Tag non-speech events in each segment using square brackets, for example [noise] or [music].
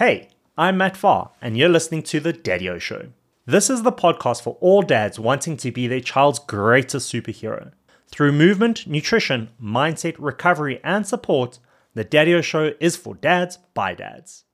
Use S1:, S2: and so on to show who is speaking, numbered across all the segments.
S1: Hey, I'm Matt Farr, and you're listening to The Daddy Show. This is the podcast for all dads wanting to be their child's greatest superhero. Through movement, nutrition, mindset, recovery, and support, The Daddy Show is for dads by dads.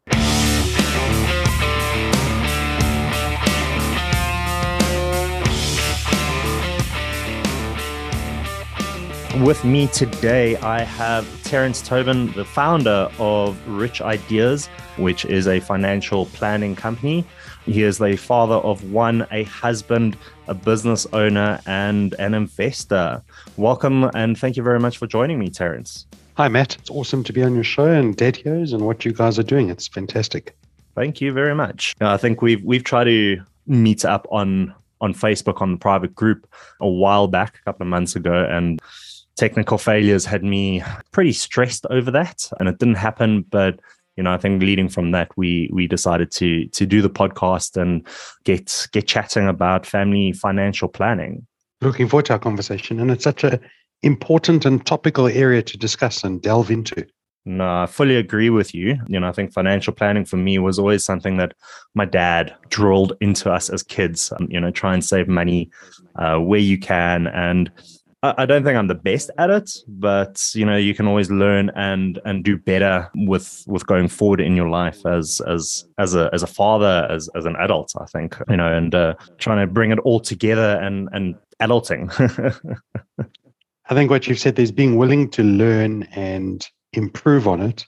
S1: With me today, I have Terrence Tobin, the founder of Rich Ideas, which is a financial planning company. He is the father of one, a husband, a business owner, and an investor. Welcome and thank you very much for joining me, Terrence.
S2: Hi, Matt. It's awesome to be on your show and Daddious and what you guys are doing. It's fantastic.
S1: Thank you very much. I think we've we've tried to meet up on on Facebook on the private group a while back, a couple of months ago, and technical failures had me pretty stressed over that and it didn't happen but you know i think leading from that we we decided to to do the podcast and get get chatting about family financial planning
S2: looking forward to our conversation and it's such a important and topical area to discuss and delve into
S1: no, I fully agree with you. You know, I think financial planning for me was always something that my dad drilled into us as kids. Um, you know, try and save money uh, where you can, and I don't think I'm the best at it, but you know, you can always learn and and do better with with going forward in your life as as as a as a father, as as an adult. I think you know, and uh, trying to bring it all together and and adulting. [laughs]
S2: I think what you've said is being willing to learn and improve on it.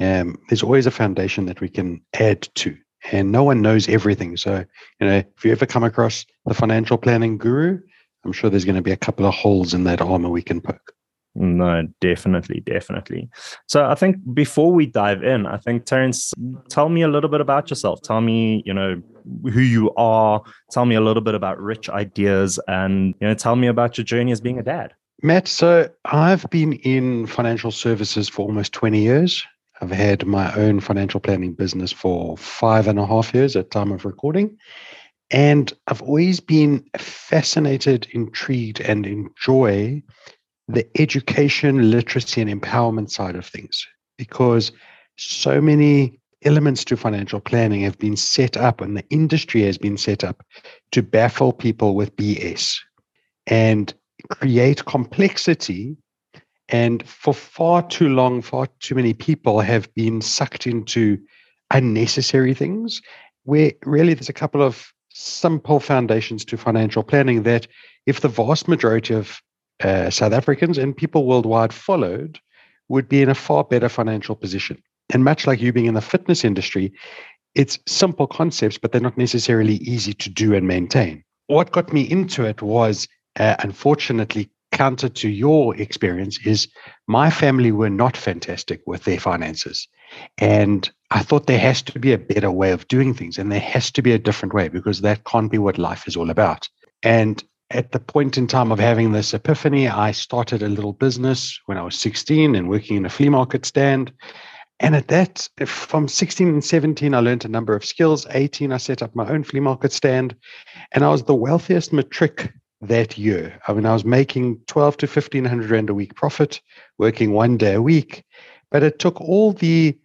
S2: Um, there's always a foundation that we can add to, and no one knows everything. So you know, if you ever come across the financial planning guru, I'm sure there's going to be a couple of holes in that armor we can poke.
S1: No, definitely, definitely. So I think before we dive in, I think Terrence, tell me a little bit about yourself. Tell me, you know, who you are. Tell me a little bit about rich ideas, and you know, tell me about your journey as being a dad.
S2: Matt, so I've been in financial services for almost 20 years. I've had my own financial planning business for five and a half years at time of recording. And I've always been fascinated, intrigued, and enjoy the education, literacy, and empowerment side of things because so many elements to financial planning have been set up and the industry has been set up to baffle people with BS and create complexity. And for far too long, far too many people have been sucked into unnecessary things where really there's a couple of simple foundations to financial planning that if the vast majority of uh, South Africans and people worldwide followed, would be in a far better financial position. And much like you being in the fitness industry, it's simple concepts, but they're not necessarily easy to do and maintain. What got me into it was, uh, unfortunately, counter to your experience, is my family were not fantastic with their finances. And I thought there has to be a better way of doing things and there has to be a different way because that can't be what life is all about. And at the point in time of having this epiphany, I started a little business when I was 16 and working in a flea market stand. And at that, from 16 and 17, I learned a number of skills. 18, I set up my own flea market stand. And I was the wealthiest matric that year. I mean, I was making 12 to 1500 Rand a week profit, working one day a week. But it took all the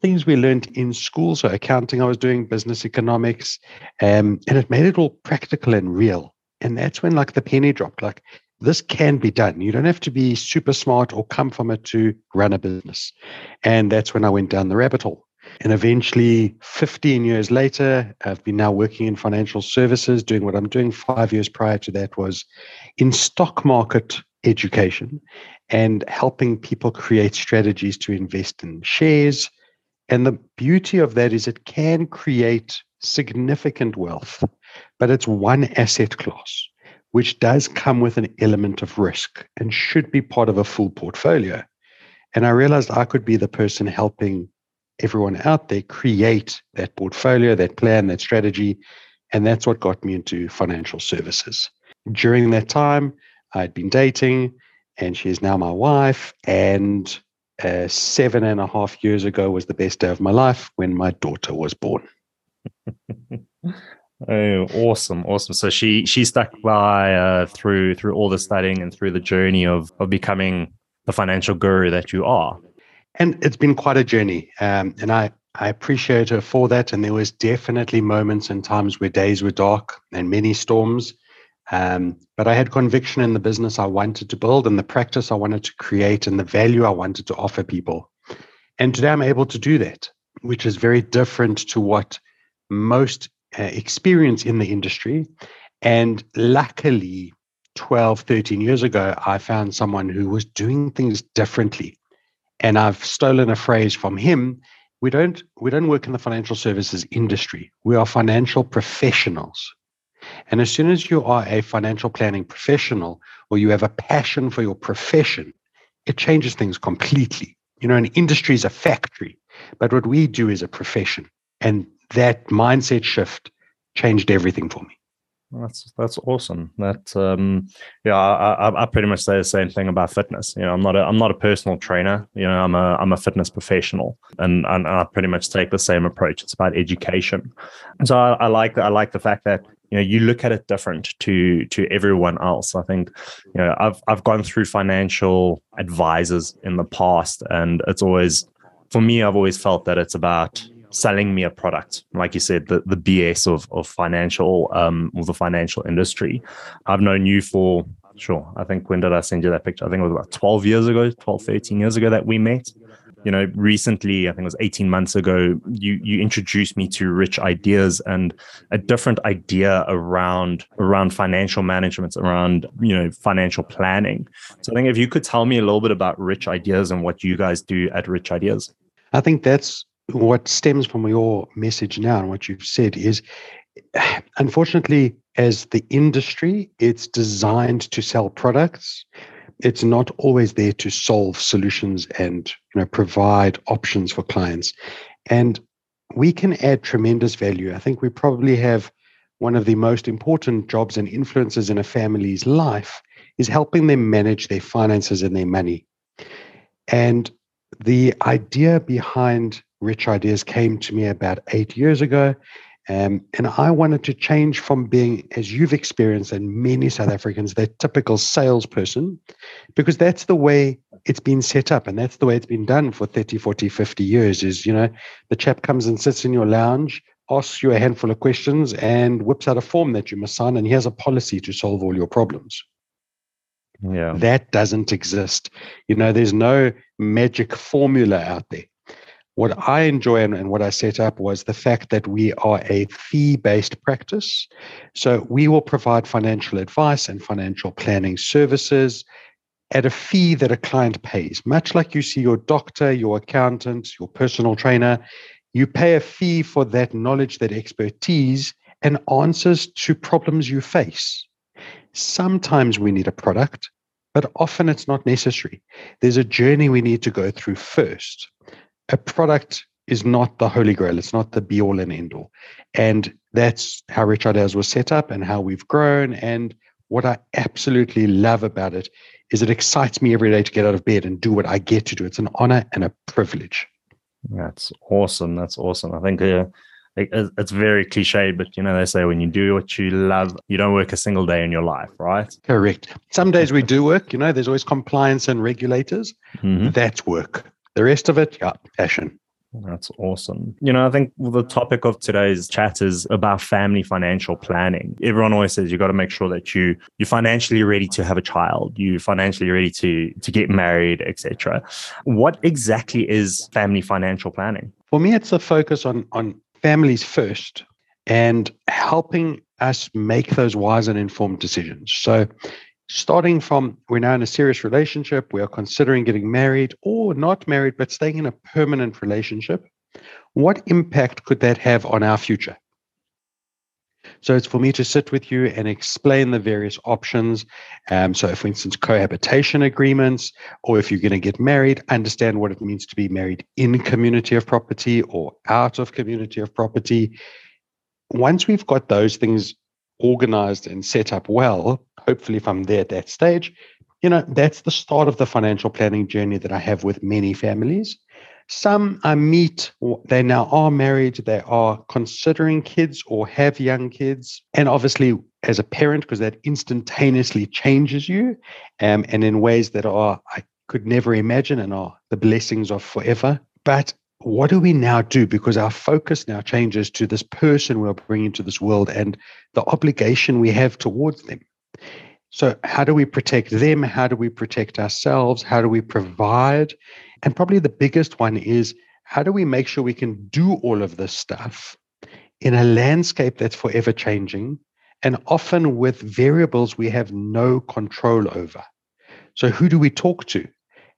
S2: things we learned in school, so accounting, I was doing business economics, um, and it made it all practical and real. And that's when like the penny dropped. Like this can be done. You don't have to be super smart or come from it to run a business. And that's when I went down the rabbit hole. And eventually, 15 years later, I've been now working in financial services, doing what I'm doing. Five years prior to that was in stock market education and helping people create strategies to invest in shares. And the beauty of that is it can create significant wealth, but it's one asset class, which does come with an element of risk and should be part of a full portfolio. And I realized I could be the person helping everyone out there create that portfolio, that plan, that strategy. And that's what got me into financial services. During that time, I'd been dating and she is now my wife. And uh, seven and a half years ago was the best day of my life when my daughter was born. [laughs]
S1: oh, awesome, awesome! So she she stuck by uh, through through all the studying and through the journey of of becoming the financial guru that you are.
S2: And it's been quite a journey. Um, and I I appreciate her for that. And there was definitely moments and times where days were dark and many storms. Um, but I had conviction in the business I wanted to build and the practice I wanted to create and the value I wanted to offer people. And today I'm able to do that, which is very different to what most uh, experience in the industry. And luckily, 12, 13 years ago, I found someone who was doing things differently. And I've stolen a phrase from him. We don't we don't work in the financial services industry. We are financial professionals. And as soon as you are a financial planning professional or you have a passion for your profession, it changes things completely. You know, an industry is a factory, but what we do is a profession. And that mindset shift changed everything for me.
S1: That's that's awesome. That um, yeah, I, I pretty much say the same thing about fitness. You know, I'm not a I'm not a personal trainer. You know, I'm a I'm a fitness professional, and and I pretty much take the same approach. It's about education, and so I, I like I like the fact that you know you look at it different to to everyone else. I think you know I've I've gone through financial advisors in the past, and it's always for me I've always felt that it's about selling me a product. Like you said, the, the BS of, of financial, um, or the financial industry. I've known you for, sure, I think when did I send you that picture? I think it was about 12 years ago, 12, 13 years ago that we met. You know, recently, I think it was 18 months ago, you you introduced me to rich ideas and a different idea around around financial management, around you know financial planning. So I think if you could tell me a little bit about rich ideas and what you guys do at Rich Ideas.
S2: I think that's what stems from your message now and what you've said is [sighs] unfortunately as the industry it's designed to sell products it's not always there to solve solutions and you know provide options for clients and we can add tremendous value i think we probably have one of the most important jobs and influences in a family's life is helping them manage their finances and their money and the idea behind Rich Ideas came to me about eight years ago. Um, and I wanted to change from being, as you've experienced, and many South [laughs] Africans, that typical salesperson, because that's the way it's been set up and that's the way it's been done for 30, 40, 50 years. Is, you know, the chap comes and sits in your lounge, asks you a handful of questions, and whips out a form that you must sign, and he has a policy to solve all your problems.
S1: Yeah.
S2: That doesn't exist. You know, there's no magic formula out there. What I enjoy and, and, what I set up was the fact that we are a fee based practice. So we will provide financial advice and financial planning services at a fee that a client pays, much like you see your doctor, your accountant, your personal trainer. You pay a fee for that knowledge, that expertise, and answers to problems you face. Sometimes we need a product, but often it's not necessary. There's a journey we need to go through first a product is not the holy grail. It's not the be all and end all. And that's how Rich Ideas was set up and how we've grown. And what I absolutely love about it is it excites me every day to get out of bed and do what I get to do. It's an honor and a privilege.
S1: That's awesome. That's awesome. I think uh, it's very cliche, but you know, they say when you do what you love, you don't work a single day in your life, right?
S2: Correct. Some days we do work, you know, there's always compliance and regulators. Mm-hmm. That's work. The rest of it, yeah, passion.
S1: That's awesome. You know, I think the topic of today's chat is about family financial planning. Everyone always says you got to make sure that you you're financially ready to have a child, you're financially ready to to get married, etc. What exactly is family financial planning?
S2: For me, it's a focus on on families first and helping us make those wise and informed decisions. So starting from we're now in a serious relationship, we are considering getting married or not married, but staying in a permanent relationship, what impact could that have on our future? So it's for me to sit with you and explain the various options. Um, so, for instance, cohabitation agreements, or if you're going to get married, understand what it means to be married in community of property or out of community of property. Once we've got those things organized and set up well, hopefully if I'm there at that stage, you know, that's the start of the financial planning journey that I have with many families. Some I meet, they now are married, they are considering kids or have young kids. And obviously, as a parent, because that instantaneously changes you um, and in ways that are, I could never imagine and are the blessings of forever. But what do we now do? Because our focus now changes to this person we're bringing to this world and the obligation we have towards them. So, how do we protect them? How do we protect ourselves? How do we provide? And probably the biggest one is how do we make sure we can do all of this stuff in a landscape that's forever changing and often with variables we have no control over? So, who do we talk to?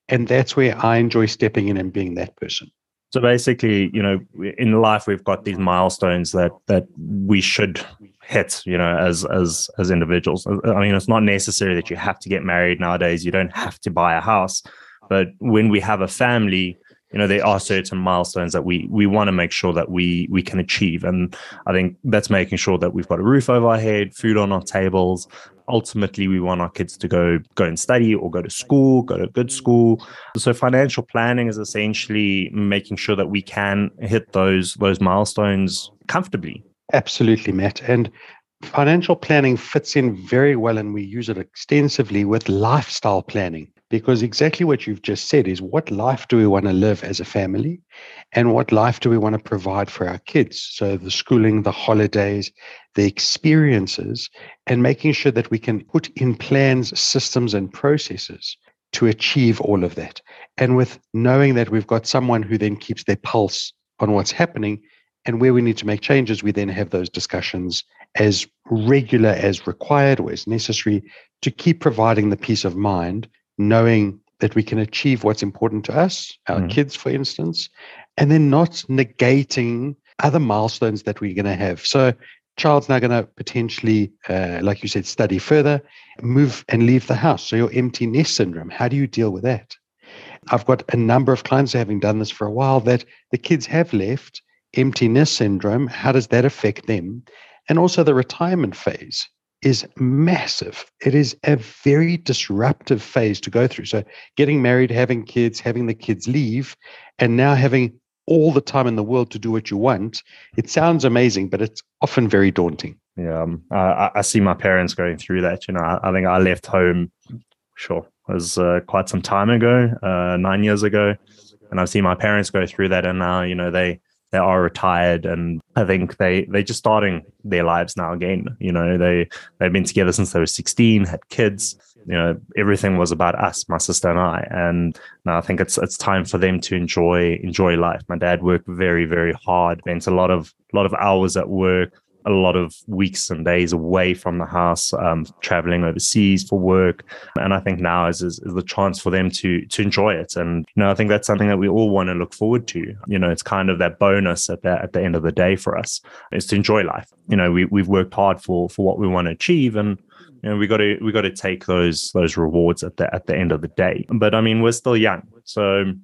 S2: And that's where I enjoy stepping in and being that person.
S1: So basically, you know, in life we've got these milestones that that we should hit, you know, as as as individuals. Uh, uh, I mean, it's not necessary that you have to get married nowadays. You don't have to buy a house, but when we have a family, you know there are certain milestones that we we want to make sure that we we can achieve. And i think that's making sure that we've got a roof over our head food on our tables. Ultimately we want our kids to go go and study or go to school go to good school. So financial planning is essentially making sure that we can hit those those milestones comfortably
S2: absolutely matt and financial planning fits in very well and we use it extensively with lifestyle planning because exactly what you've just said is what life do we want to live as a family and what life do we want to provide for our kids? So the schooling the holidays the experiences and making sure that we can put in plans systems and processes to achieve all of that. And with knowing that we've got someone who then keeps their pulse on what's happening and where we need to make changes we then have those discussions as regular as required or as necessary to keep providing the peace of mind knowing that we can achieve what's important to us, our mm. kids, for instance, and then not negating other milestones that we're going to have. So, child's now going to potentially, uh, like you said, study further, move and leave the house. So, your empty nest syndrome, how do you deal with that? I've got a number of clients having done this for a while that the kids have left empty nest syndrome. How does that affect them? And also the retirement phase is massive. It is a very disruptive phase to go through. So, getting married, having kids, having the kids leave, and now having all the time in the world to do what you want, it sounds amazing, but it's often very daunting.
S1: Yeah, um, I, I, see my parents going through that. You know, I, I think I left home, sure, was uh, quite some time ago, uh, nine years ago, and I've seen my parents go through that, and now you know they they are retired and I think they they're just starting their lives now again. You know, they they've been together since they were 16, had kids. You know, everything was about us, my sister and I. And now I think it's it's time for them to enjoy enjoy life. My dad worked very, very hard, spent a lot of lot of hours at work, a lot of weeks and days away from the house, um, traveling overseas for work. And I think now is, is, is, the chance for them to to enjoy it. And you know, I think that's something that we all want to look forward to. You know, it's kind of that bonus at the at the end of the day for us is to enjoy life. You know, we we've worked hard for for what we want to achieve and you know, we got to we got to take those those rewards at the at the end of the day. But I mean, we're still young, so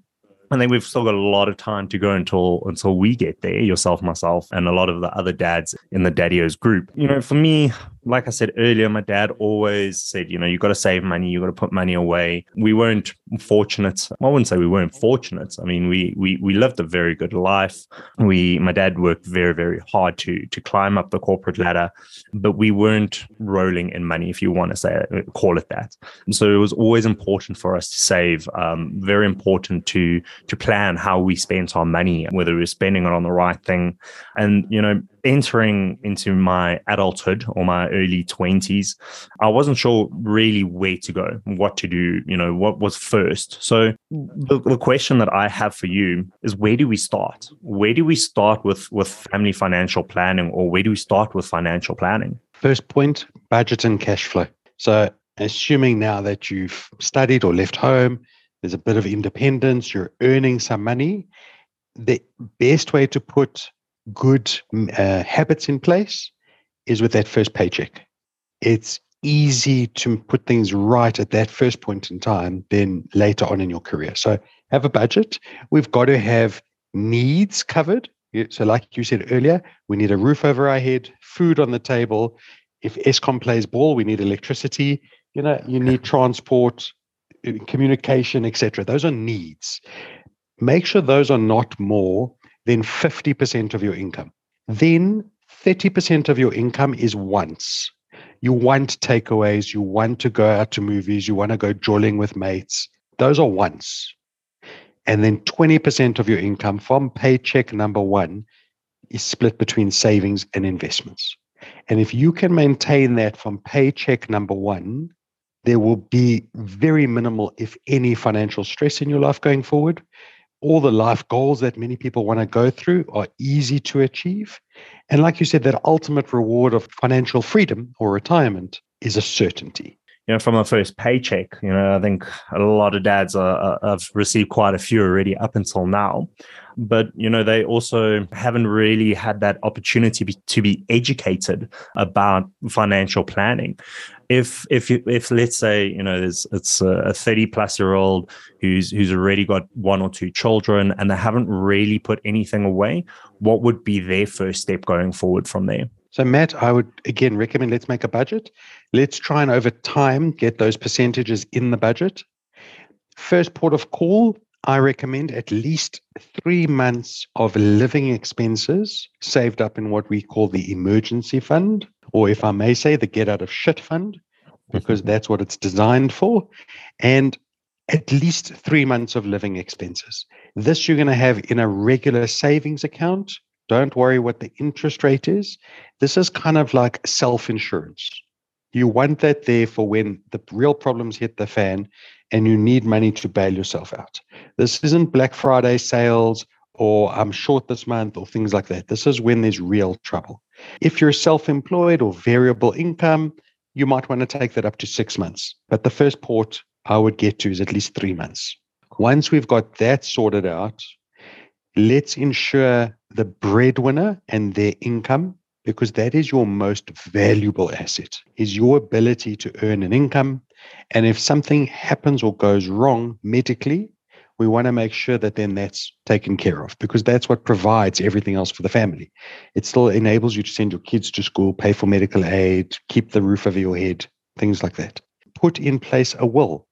S1: I think we've still got a lot of time to go until until we get there, yourself, myself, and a lot of the other dads in the Daddious group. You know, for me, like I said earlier, my dad always said, you know, you got to save money, you got to put money away. We weren't fortunate. I wouldn't say we weren't fortunate. I mean, we we we lived a very good life. We, my dad worked very very hard to to climb up the corporate ladder, but we weren't rolling in money, if you want to say call it that. And so it was always important for us to save. Um, very important to to plan how we spent our money, whether we were spending it on the right thing, and you know entering into my adulthood or my early 20s, I wasn't sure really where to go, what to do, you know, what was first. So the, the question that I have for you is where do we start? Where do we start with with family financial planning or where do we start with financial planning?
S2: First point, budget and cash flow. So assuming now that you've studied or left home, there's a bit of independence, you're earning some money, the best way to put good uh, habits in place is with that first paycheck. It's easy to put things right at that first point in time than later on in your career. So have a budget. We've got to have needs covered. So, like you said earlier, we need a roof over our head, food on the table. If Eskom plays ball, we need electricity. You know, you need [laughs] transport, uh, communication, etc. Those are needs. Make sure those are not more than 50% of your income. Then 30% of your income is wants. You want takeaways, you want to go out to movies, you want to go jolling with mates. Those are wants. And then 20% of your income from paycheck number one is split between savings and investments. And if you can maintain that from paycheck number one, there will be very minimal, if any, financial stress in your life going forward. All the life goals that many people want to go through are easy to achieve. And like you said, that ultimate reward of financial freedom or retirement is a certainty
S1: you know, from a first paycheck. You know, I think a lot of dads are, are, have received quite a few already up until now but you know they also haven't really had that opportunity be, to be educated about financial planning if if if let's say you know there's it's a 30 plus year old who's who's already got one or two children and they haven't really put anything away what would be their first step going forward from there
S2: so matt i would again recommend let's make a budget let's try and over time get those percentages in the budget first port of call I recommend at least three months of living expenses saved up in what we call the emergency fund, or if I may say, the get out of shit fund, because that's what it's designed for. And at least three months of living expenses. This you're going to have in a regular savings account. Don't worry what the interest rate is. This is kind of like self insurance. You want that there for when the real problems hit the fan and you need money to bail yourself out. This isn't Black Friday sales or I'm short this month or things like that. This is when there's real trouble. If you're self employed or variable income, you might want to take that up to six months. But the first port I would get to is at least three months. Once we've got that sorted out, let's ensure the breadwinner and their income because that is your most valuable asset is your ability to earn an income. And if something happens or goes wrong medically we want to make sure that then that's taken care of because that's what provides everything else for the family. It still enables you to send your kids to school pay for medical aid keep the roof over your head things like that. Put in place a will.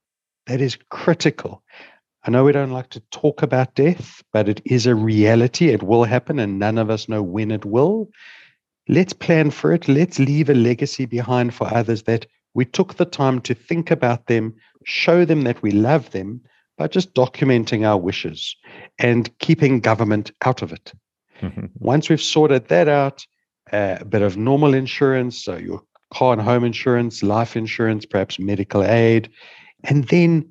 S2: That is critical I know we don't like to talk about death, but it is a reality. It will happen, and none of us know when it will. Let's plan for it. Let's leave a legacy behind for others that we took the time to think about them, show them that we love them by just documenting our wishes and keeping government out of it. [laughs] Once we've sorted that out, uh, a bit of normal insurance, so your car and home insurance, life insurance, perhaps medical aid, and then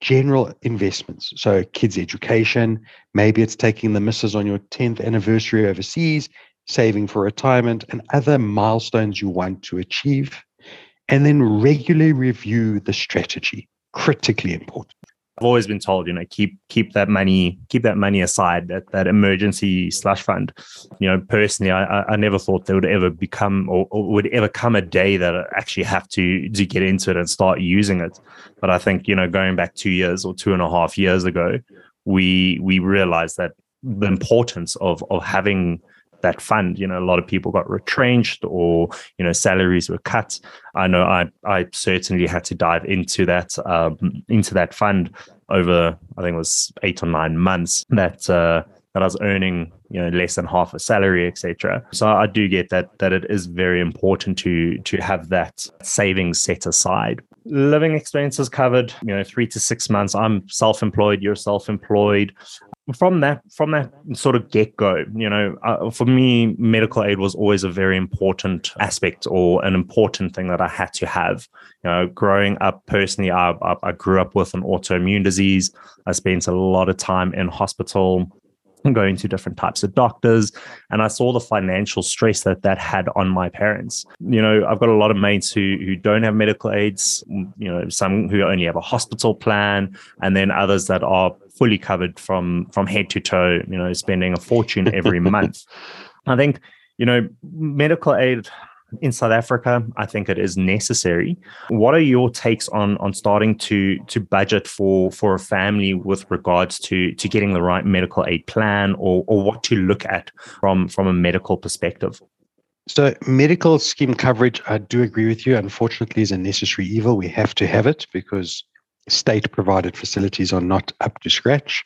S2: general investments. So, kids' education, maybe it's taking the missus on your 10th anniversary overseas saving for retirement, and other milestones you want to achieve. And then regularly review the strategy. Critically important.
S1: I've always been told, you know, keep keep that money, keep that money aside, that that emergency slush fund. You know, personally, I I never thought there would ever become or, or would ever come a day that I actually have to to get into it and start using it. But I think you know, going back two years or two and a half years ago, we we realized that the importance of of having that fund. You know, a lot of people got retrenched or, you know, salaries were cut. I know I, I certainly had to dive into that, um, into that fund over, I think it was eight or nine months that, uh, that I was earning, you know, less than half a salary, etc. So I do get that that it is very important to to have that savings set aside. Living expenses covered, you know, three to six months. I'm self-employed. You're self-employed from that from that sort of get go, you know, uh, for me, medical aid was always a very important aspect or an important thing that I had to have. You know, growing up personally, I, I, I grew up with an autoimmune disease. I spent a lot of time in hospital going to different types of doctors. And i saw the financial stress that that had on my parents. You know i've got a lot of mates who who don't have medical aids mm, you know some who only have a hospital plan and then others that are fully covered from from head to toe you know spending a fortune every [laughs] month. I think you know medical aid in South Africa, I think it is necessary. What are your takes on on starting to to budget for for a family with regards to to getting the right medical aid plan or or what to look at from from a medical perspective?
S2: So medical scheme coverage, I do agree with you. Unfortunately, is a necessary evil. We have to have it because state provided facilities are not up to scratch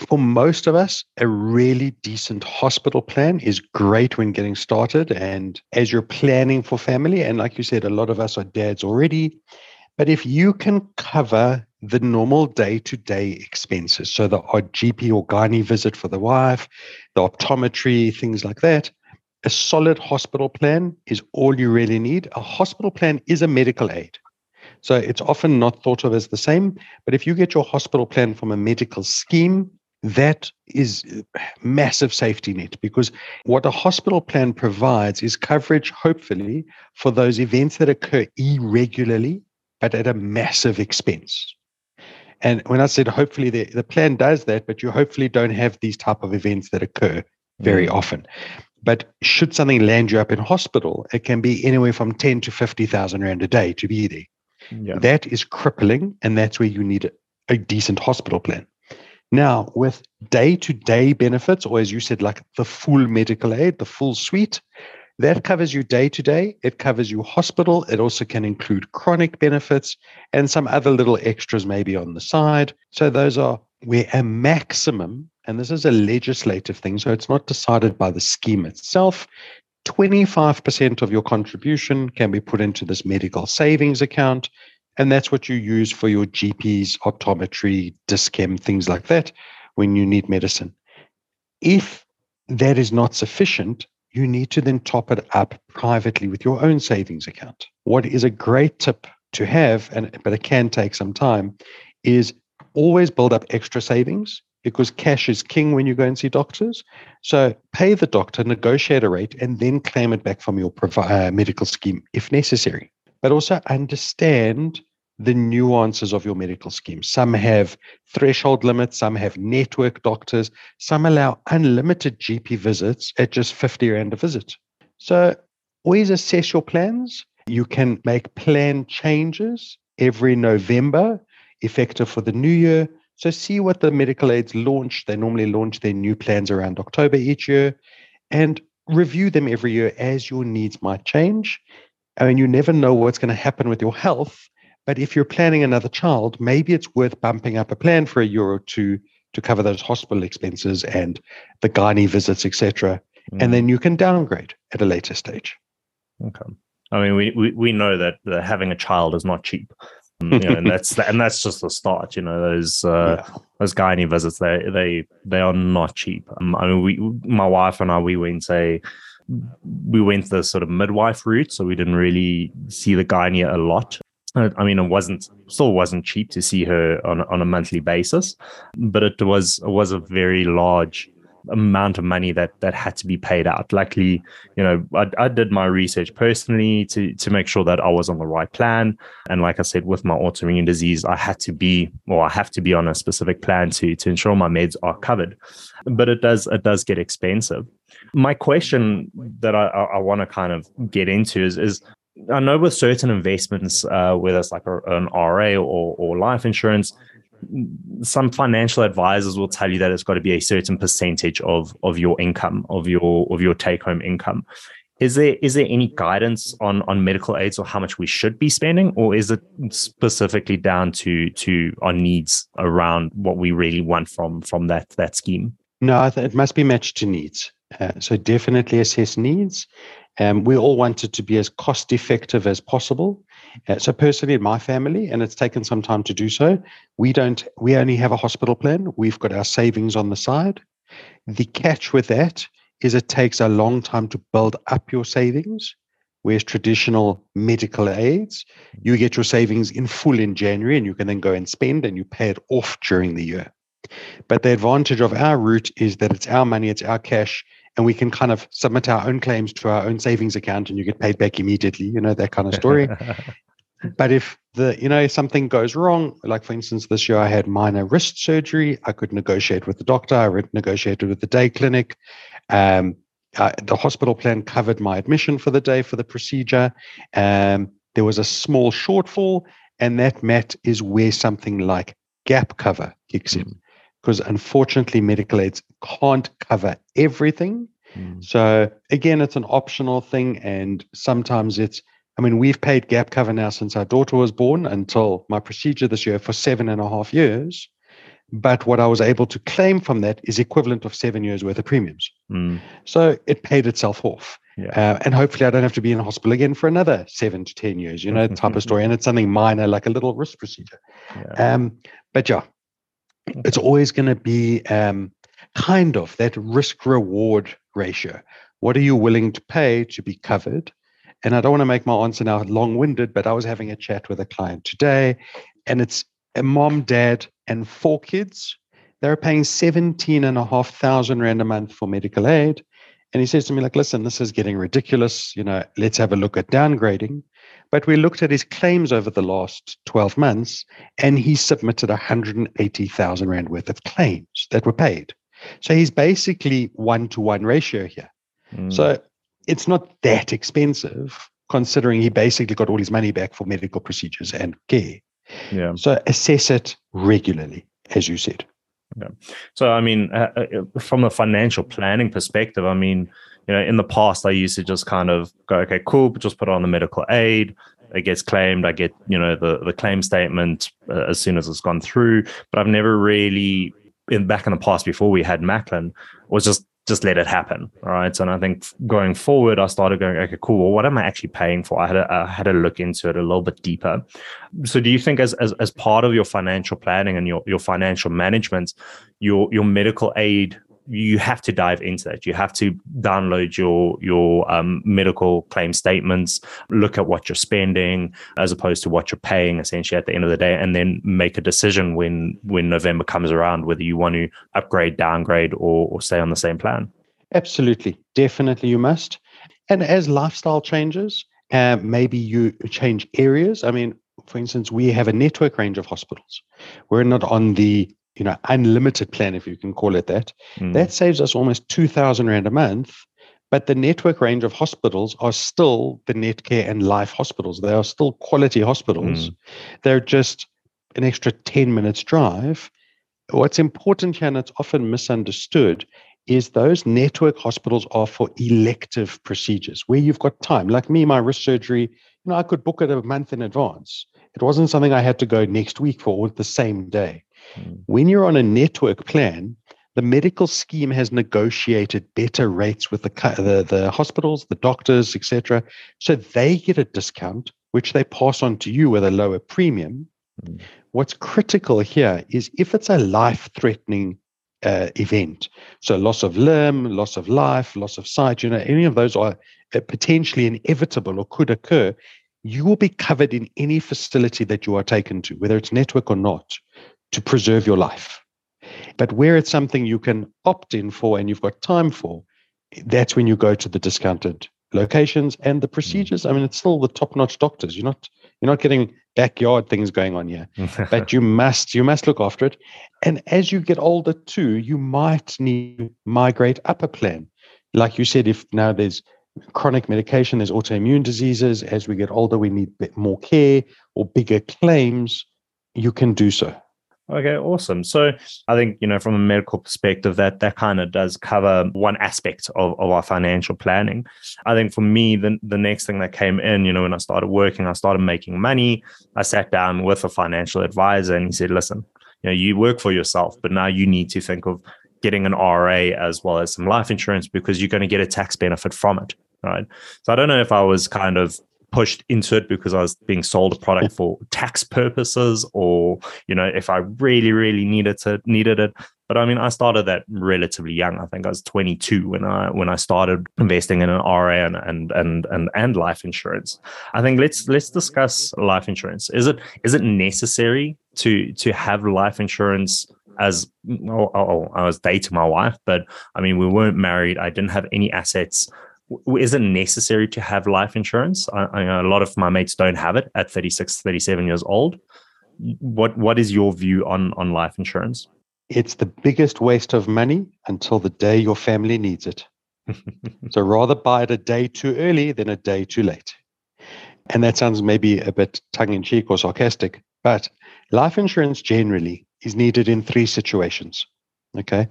S2: for most of us, a really decent hospital plan is great when getting started. And as you're planning for family, and like you said, a lot of us are dads already. But if you can cover the normal day to day expenses. So the odd GP or gynae visit for the wife, the optometry, things like that. A solid hospital plan is all you really need. A hospital plan is a medical aid. So it's often not thought of as the same. But if you get your hospital plan from a medical scheme, that is massive safety net because what a hospital plan provides is coverage hopefully for those events that occur irregularly but at a massive expense and when i said hopefully the, the plan does that but you hopefully don't have these type of events that occur very mm. often but should something land you up in hospital it can be anywhere from 10 to 50,000 rand a day to be there yeah. that is crippling and that's where you need a, a decent hospital plan now, with day to day benefits, or as you said, like the full medical aid, the full suite, that covers you day to day. It covers you hospital. It also can include chronic benefits and some other little extras maybe on the side. So, those are where a maximum, and this is a legislative thing, so it's not decided by the scheme itself. 25% of your contribution can be put into this medical savings account. And that's what you use for your GPs, optometry, Dis-Chem, things like that when you need medicine. If that is not sufficient, you need to then top it up privately with your own savings account. What is a great tip to have, and but it can take some time, is always build up extra savings because cash is king when you go and see doctors. So pay the doctor, negotiate a rate, and then claim it back from your uh, medical scheme if necessary but also understand the nuances of your medical scheme. Some have threshold limits, some have network doctors, some allow unlimited GP visits at just 50 Rand a visit. So always assess your plans. You can make plan changes every November, effective for the new year. So see what the medical aids launch. They normally launch their new plans around October each year and review them every year as your needs might change. I mean, you never know what's going to happen with your health. But if you're planning another child, maybe it's worth bumping up a plan for a year or two to cover those hospital expenses and the gynae visits, etc. Mm. And then you can downgrade at a later stage.
S1: Okay. I mean, we, we, we know that, that having a child is not cheap. Um, you know, and [laughs] that's and that's just the start. You know, those uh, yeah. those gynae visits they they they are not cheap. Um, I mean, we my wife and I we went a we went the sort of midwife route, so we didn't really see the gynae a lot. I mean, it wasn't still wasn't cheap to see her on on a monthly basis, but it was it was a very large amount of money that that had to be paid out. Luckily, you know, I, I did my research personally to to make sure that I was on the right plan. And like I said, with my autoimmune disease, I had to be, or I have to be on a specific plan to to ensure my meds are covered. But it does it does get expensive. My question that I, I want to kind of get into is is I know with certain investments, uh, whether it's like a, an RA or, or life insurance, some financial advisors will tell you that it's got to be a certain percentage of of your income, of your of your take home income. Is there is there any guidance on on medical aids or how much we should be spending, or is it specifically down to to our needs around what we really want from from that that scheme?
S2: No, it must be matched to needs. Uh, so definitely assess needs. Um, we all wanted to be as cost effective as possible. Uh, so personally, in my family, and it's taken some time to do so, we don't. We only have a hospital plan. We've got our savings on the side. The catch with that is it takes a long time to build up your savings. Whereas traditional medical aids, you get your savings in full in January and you can then go and spend and you pay it off during the year. But the advantage of our route is that it's our money, it's our cash, and we can kind of submit our own claims to our own savings account and you get paid back immediately, you know, that kind of story. [laughs] but if the, you know, something goes wrong, like for instance, this year I had minor wrist surgery, I could negotiate with the doctor, I negotiated with the day clinic. Um, uh, the hospital plan covered my admission for the day for the procedure. Um, there was a small shortfall, and that, Matt, is where something like gap cover kicks in. Mm because unfortunately medical aids can't cover everything. Mm. So again, it's an optional thing, and sometimes it's. I mean, we've paid gap cover now since our daughter was born until my procedure this year for seven and a half years. but what I was able to claim from that is equivalent of seven years worth of premiums.
S1: Mm.
S2: So it paid itself off.
S1: Yeah.
S2: Uh, and hopefully I don't have to be in hospital again for another seven to 10 years, you know, type of [laughs] story. And it's something minor, like a little wrist procedure.
S1: Yeah.
S2: Um, but yeah, it's always going to be um, kind of that risk reward ratio. What are you willing to pay to be covered? And I don't want to make my answer now long winded, but I was having a chat with a client today, and it's a mom, dad, and four kids. They're paying 17,500 Rand a month for medical aid. And he says to me, like, listen, this is getting ridiculous. You know, let's have a look at downgrading. But we looked at his claims over the last 12 months, and he submitted 180,000 Rand worth of claims that were paid. So he's basically one to one ratio here.
S1: Mm.
S2: So it's not that expensive considering he basically got all his money back for medical procedures and care.
S1: yeah.
S2: So assess it regularly, as you said.
S1: So, I mean, uh, uh, from a financial planning perspective, I mean, you know, in the past, I used to just kind of go, okay, cool, just put on the medical aid. It gets claimed. I get, you know, the the claim statement uh, as soon as it's gone through. But I've never really, in back in the past before we had Macklin, was just just let it happen. All right. And I think going forward, I started going, okay, cool. Well, what am I actually paying for? I had a, I had to look into it a little bit deeper. So, do you think as, as as part of your financial planning and your your financial management, your your medical aid you have to dive into that. You have to download your your um, medical claim statements, look at what you're spending as opposed to what you're paying essentially at the end of the day, and then make a decision when when November comes around whether you want to upgrade, downgrade, or, or stay on the same plan.
S2: Absolutely, definitely, you must. And as lifestyle changes, uh, maybe you change areas. I mean, for instance, we have a network range of hospitals. We're not on the you know unlimited plan, if you can call it that.
S1: Mm.
S2: That saves us almost two thousand rand a month. But the network range of hospitals are still the Netcare and Life hospitals. They are still quality hospitals. They're just an extra 10 minutes drive. What's important here, and it's often misunderstood, is those network hospitals are for elective procedures where you've got time. Like me, my wrist surgery, you know, I could book it a month in advance. It wasn't something I had to go next week for or the same day.
S1: Mm.
S2: When you're on a network plan, the medical scheme has negotiated better rates with the the, the hospitals, the doctors, etc. So they get a discount, which they pass on to you with a lower premium.
S1: Mm.
S2: What's critical here is if it's a life-threatening uh, event, so loss of limb, loss of life, loss of sight, you know, any of those are uh, potentially inevitable or could occur. You will be covered in any facility that you are taken to, whether it's network or not, to preserve your life. But where it's something you can opt in for and you've got time for, that's when you go to the discounted locations and the hmm. procedures. I mean, it's still the top-notch doctors. You're not you're not getting backyard things going on here, [laughs] but you must you must look after it. And as you get older too, you might need to migrate up a plan. Like you said, if now there's chronic medication, there's autoimmune diseases. As we get older, we need bit more care or bigger claims. You can do so.
S1: Okay, awesome. So I think, you know, from a medical perspective, that that kind of does cover one aspect of, of our financial planning. I think for me, the, the next thing that came in, you know, when I started working, I started making money. I sat down with a financial advisor and he said, listen, you know, you work for yourself, but now you need to think of getting an RA as well as some life insurance because you're going to get a tax benefit from it. Right. So I don't know if I was kind of pushed into it because I was being sold a product for tax purposes or you know if I really really needed to needed it. But I mean I started that relatively young. I think I was 22 when I when I started investing in an RA and and and and, and life insurance. I think let's let's discuss life insurance. Is it is it necessary to to have life insurance as oh, oh, oh I was dating my wife but I mean we weren't married. I didn't have any assets is it necessary to have life insurance? I, I know a lot of my mates don't have it at 36, 37 years old. What what is your view on on life insurance?
S2: It's the biggest waste of money until the day your family needs it. [laughs] so rather buy it a day too early than a day too late. And that sounds maybe a bit tongue in cheek or sarcastic, but life insurance generally is needed in three situations. Okay.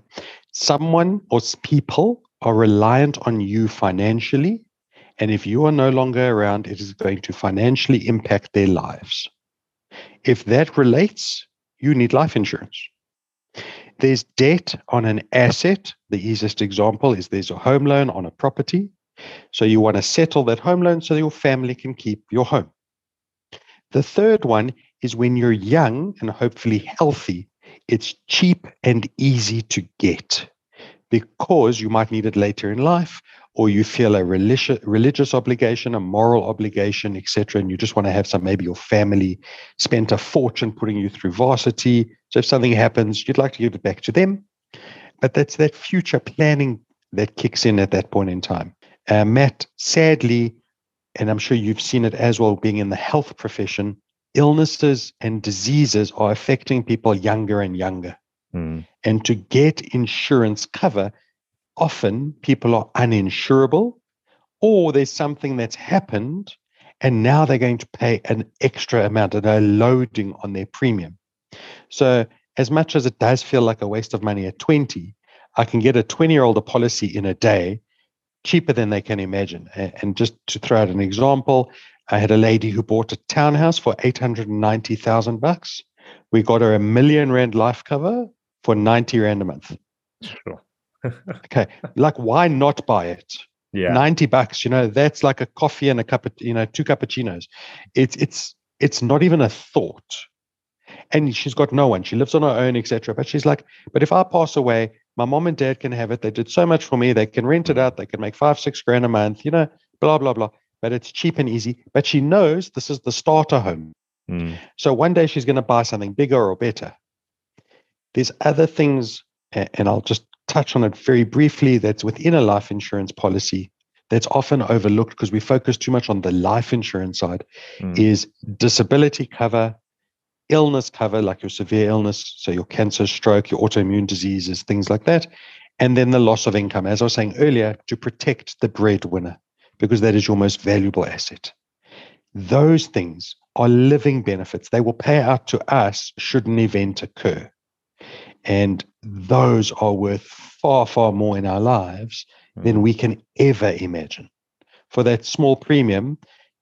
S2: Someone or people are reliant on you financially. And if you are no longer around, it is going to financially impact their lives. If that relates, you need life insurance. There's debt on an asset. The easiest example is there's a home loan on a property. So you want to settle that home loan so your family can keep your home. The third one is when you're young and hopefully healthy, it's cheap and easy to get because you might need it later in life or you feel a religious religious obligation, a moral obligation, etc., and you just want to have some maybe your family spent a fortune putting you through varsity. So if something happens, you'd like to give it back to them. But that's that future planning that kicks in at that point in time. Uh, Matt, sadly, and I'm sure you've seen it as well, being in the health profession, illnesses and diseases are affecting people younger and younger. Mm. And to get insurance cover, often people are uninsurable or there's something that's happened and now they're going to pay an extra amount and they're loading on their premium. So, as much as it does feel like a waste of money at 20, I can get a 20 year old a policy in a day cheaper than they can imagine. And just to throw out an example, I had a lady who bought a townhouse for 890,000 bucks. We got her a million rand life cover for 90 rand a month. Sure. [laughs] okay. Like, why not buy it? Yeah. 90 bucks, you know, that's like a coffee and a cup of, you know, two cappuccinos. It's, it's, it's not even a thought. And she's got no one. She lives on her own, etc. But she's like, but if I pass away, my mom and dad can have it. They did so much for me. They can rent it out. They can make five, six grand a month, you know, blah, blah, blah. But it's cheap and easy. But she knows this is the starter home. Mm. So one day she's going to buy something bigger or better. There's other things, and I'll just touch on it very briefly, that's within a life insurance policy that's often overlooked because we focus too much on the life insurance side mm. is disability cover, illness cover, like your severe illness, so your cancer, stroke, your autoimmune diseases, things like that. And then the loss of income, as I was saying earlier, to protect the breadwinner, because that is your most valuable asset. Those things are living benefits. They will pay out to us should an event occur. And those are worth far, far more in our lives mm. than we can ever imagine. For that small premium,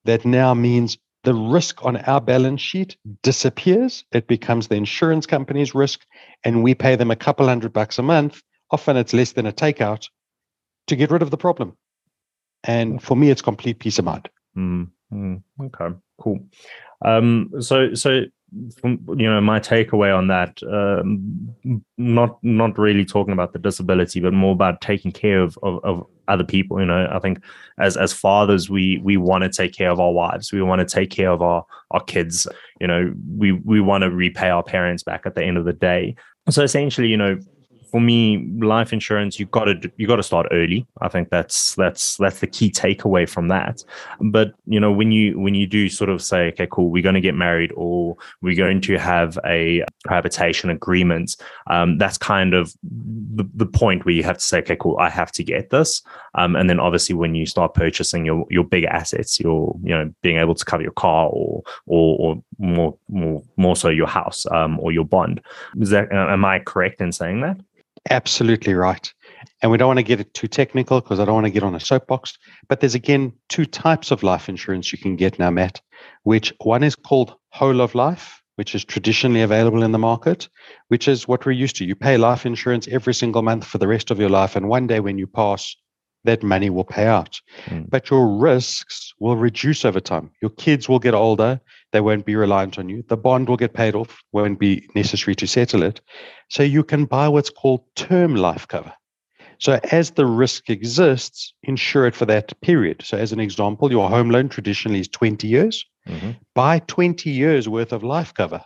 S2: that now means the risk on our balance sheet disappears. It becomes the insurance company's risk, and we pay them a couple hundred bucks a month. Often it's less than a takeout to get rid of the problem. And for me, it's complete peace of mind.
S1: Mm, mm, okay, cool. Um, so, so you know my takeaway on that um, not not really talking about the disability but more about taking care of, of, of other people you know. I think as as fathers we we want to take care of our wives. We want to take care of our our kids. You know we we want to repay our parents back at the end of the day. So essentially you know for me, life insurance, you got to you got to start early. I think that's that's that's the key takeaway from that. But you know, when you when you do sort of say, okay, cool, we're going to get married, or we're going to have a cohabitation agreement, um, that's kind of the, the point where you have to say, okay, cool, I have to get this. Um, and then obviously, when you start purchasing your your bigger assets, your you know being able to cover your car or or, or more more more so your house um, or your bond. Is that am I correct in saying that?
S2: Absolutely right. And we don't want to get it too technical because I don't want to get on a soapbox. But there's again two types of life insurance you can get now, Matt, which one is called whole of life, which is traditionally available in the market, which is what we're used to. You pay life insurance every single month for the rest of your life. And one day when you pass, that money will pay out. Mm. But your risks will reduce over time. Your kids will get older. They won't be reliant on you. The bond will get paid off, won't be necessary to settle it. So you can buy what's called term life cover. So as the risk exists, insure it for that period. So as an example, your home loan traditionally is 20 years. Mm-hmm. Buy 20 years worth of life cover.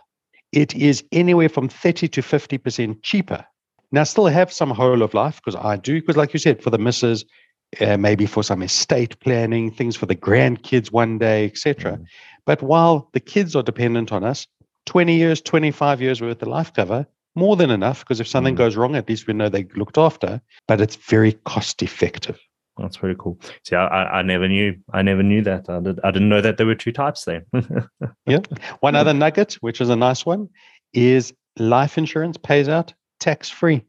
S2: It is anywhere from 30 to 50% cheaper. Now, still have some whole of life because I do, because like you said, for the misses, uh, maybe for some estate planning, things for the grandkids one day, etc. Mm. But while the kids are dependent on us, 20 years, 25 years worth of life cover, more than enough because if something mm. goes wrong, at least we know they looked after, but it's very cost effective.
S1: That's very cool. See, I, I never knew. I never knew that. I, did, I didn't know that there were two types there. [laughs]
S2: yeah. One other nugget, which is a nice one, is life insurance pays out tax free.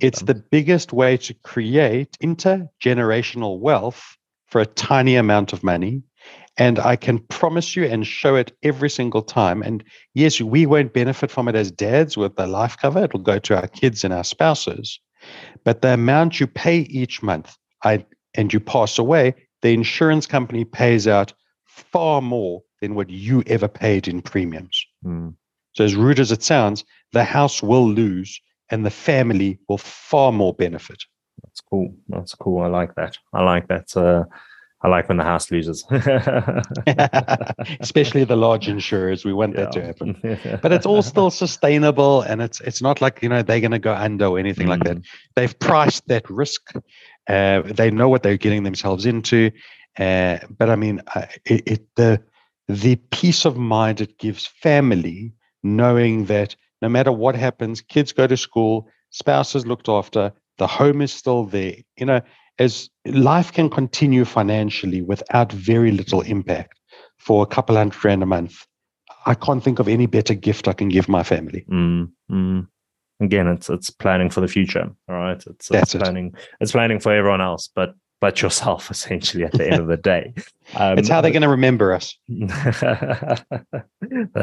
S2: It's the biggest way to create intergenerational wealth for a tiny amount of money. And I can promise you and show it every single time. And yes, we won't benefit from it as dads with the life cover. It will go to our kids and our spouses. But the amount you pay each month I, and you pass away, the insurance company pays out far more than what you ever paid in premiums. Mm. So, as rude as it sounds, the house will lose and the family will far more benefit.
S1: That's cool. That's cool. I like that. I like that. Uh, I like when the house loses. [laughs] [laughs]
S2: Especially the large insurers. We want yeah. that to happen. [laughs] but it's all still sustainable and it's it's not like, you know, they're going to go under or anything mm. like that. Mm. They've priced that risk. Uh, they know what they're getting themselves into. Uh, but I mean, uh, it, it, the the peace of mind it gives family knowing that no matter what happens, kids go to school, spouses looked after, the home is still there. You know, as life can continue financially without very little impact for a couple hundred rand a month. I can't think of any better gift I can give my family.
S1: Mm, mm. Again, it's it's planning for the future. All right, it's, it's planning. It. It's planning for everyone else, but but yourself [laughs] essentially at the end of the day.
S2: Um, it's how they're going to remember us. [laughs]
S1: that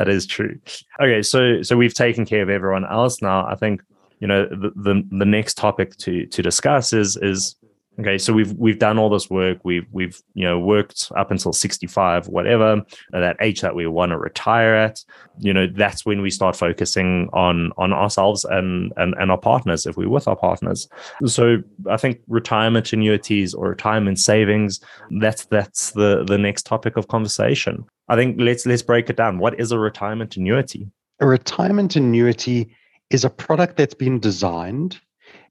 S1: is true. Okay, so so we've taken care of everyone else. Now, I think you know the the, the next topic to to discuss is is Okay, so we've we've done all this work. We've we've you know worked up until sixty five, whatever that age that we want to retire at. You know, that's when we start focusing on on ourselves and and and our partners if we're with our partners. So I think retirement annuities or retirement savings. That's that's the the next topic of conversation. I think let's let's break it down. What is a retirement annuity?
S2: A retirement annuity is a product that's been designed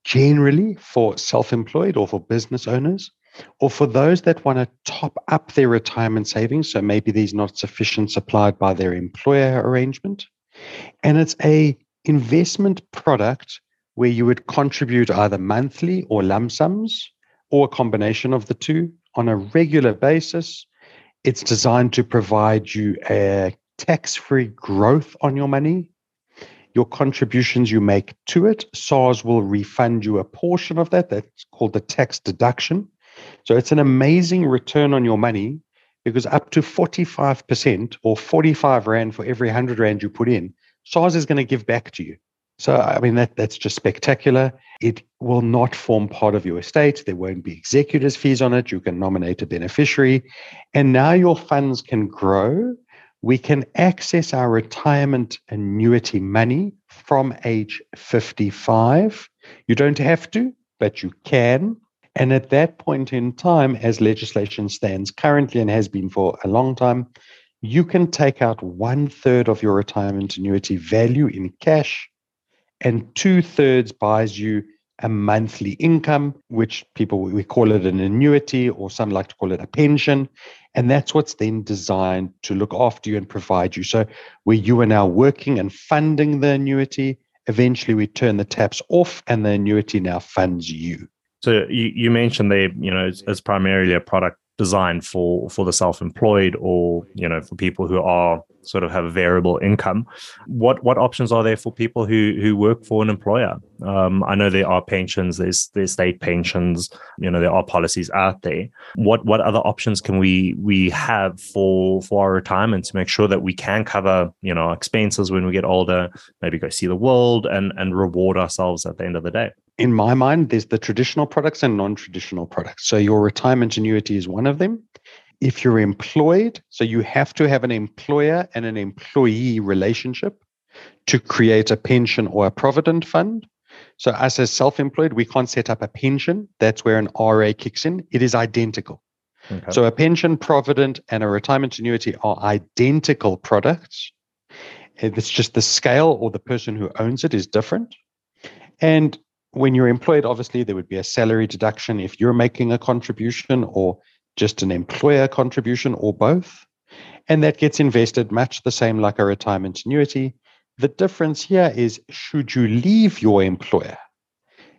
S2: generally for self employed or for business owners, or for those that want to top up their retirement savings. So maybe there's not sufficient supplied by their employer arrangement. And it's a investment product where you would contribute either monthly or lump sums or a combination of the two on a regular basis. It's designed to provide you a tax free growth on your money your contributions you make to it, SARS will refund you a portion of that. That's called the tax deduction. So it's an amazing return on your money because up to 45% or 45 Rand for every 100 Rand you put in, SARS is going to give back to you. So, I mean, that, that's just spectacular. It will not form part of your estate. There won't be executors' fees on it. You can nominate a beneficiary. And now your funds can grow we can access our retirement annuity money from age 55. You don't have to, but you can. And at that point in time, as legislation stands currently and has been for a long time, you can take out one third of your retirement annuity value in cash, and two thirds buys you a monthly income, which people we call it an annuity, or some like to call it a pension. And that's what's then designed to look after you and provide you. So, where you are now working and funding the annuity, eventually we turn the taps off and the annuity now funds you.
S1: So, you, you mentioned they, you know, it's, it's primarily a product designed for for the self-employed or you know for people who are sort of have a variable income. What what options are there for people who who work for an employer? Um, I know there are pensions, there's there's state pensions, you know there are policies out there. What what other options can we we have for for our retirement to make sure that we can cover you know expenses when we get older, maybe go see the world and and reward ourselves at the end of the day?
S2: In my mind, there's the traditional products and non traditional products. So, your retirement annuity is one of them if you're employed, so you have to have an employer and an employee relationship to create a pension or a provident fund. So, us as self employed, we can't set up a pension. That's where an RA kicks in. It is identical. Okay. So, a pension, provident, and a retirement annuity are identical products. It's just the scale or the person who owns it is different. And when you're employed, obviously, there would be a salary deduction if you're making a contribution or just an employer contribution or both. And that gets invested much the same like a retirement annuity. The difference here is should you leave your employer,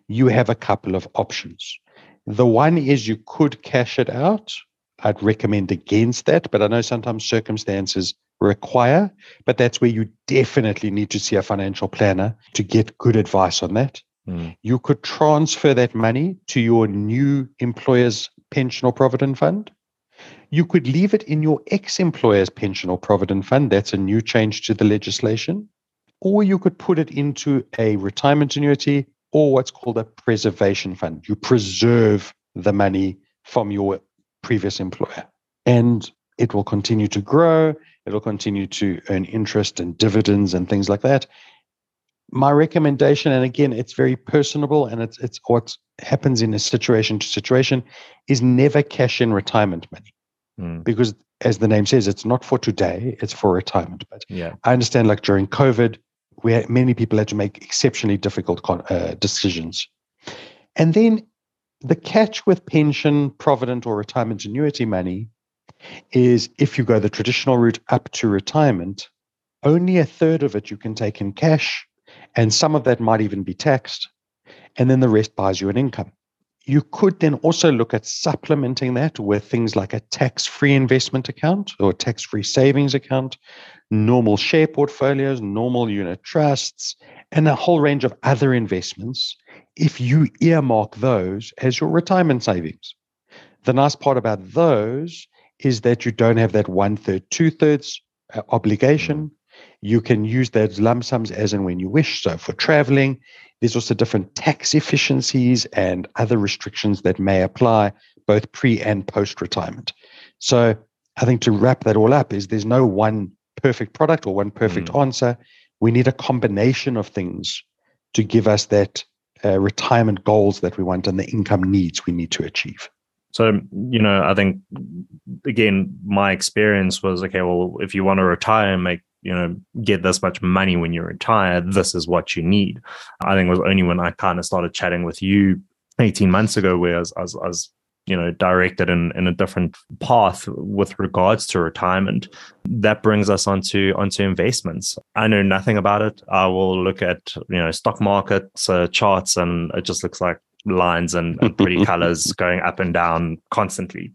S2: you have a couple of options. The one is you could cash it out. I'd recommend against that, but I know sometimes circumstances require, but that's where you definitely need to see a financial planner to get good advice on that. Mm. You could transfer that money to your new employer's pension or provident fund. You could leave it in your ex employer's pension or provident fund. That's a new change to the legislation. Or you could put it into a retirement annuity or what's called a preservation fund. You preserve the money from your previous employer. And it will continue to grow. It'll continue to earn interest and dividends and things like that. My recommendation, and again, it's very personable and it's it's what happens in a situation to situation, is never cash in retirement money. Mm. Because as the name says, it's not for today, it's for retirement. But yeah. I understand like during COVID, where many people had to make exceptionally difficult uh, decisions. And then the catch with pension, provident, or retirement annuity money is if you go the traditional route up to retirement, only a third of it you can take in cash, and some of that might even be taxed, and then the rest buys you an income. You could then also look at supplementing that with things like a tax free investment account or tax free savings account, normal share portfolios, normal unit trusts, and a whole range of other investments if you earmark those as your retirement savings. The nice part about those is that you don't have that one third, two thirds uh, obligation. You can use those lump sums as and when you wish. So for traveling, there's also different tax efficiencies and other restrictions that may apply both pre and post retirement. So I think to wrap that all up is there's no one perfect product or one perfect mm. answer. We need a combination of things to give us that uh, retirement goals that we want and the income needs we need to achieve.
S1: So, you know, I think again, my experience was okay, well, if you want to retire and make, you know, get this much money when you retire, this is what you need. I think it was only when I kind of started chatting with you 18 months ago where I was, I was, I was you know directed in, in a different path with regards to retirement that brings us onto onto investments i know nothing about it i will look at you know stock markets uh, charts and it just looks like lines and, and pretty [laughs] colors going up and down constantly.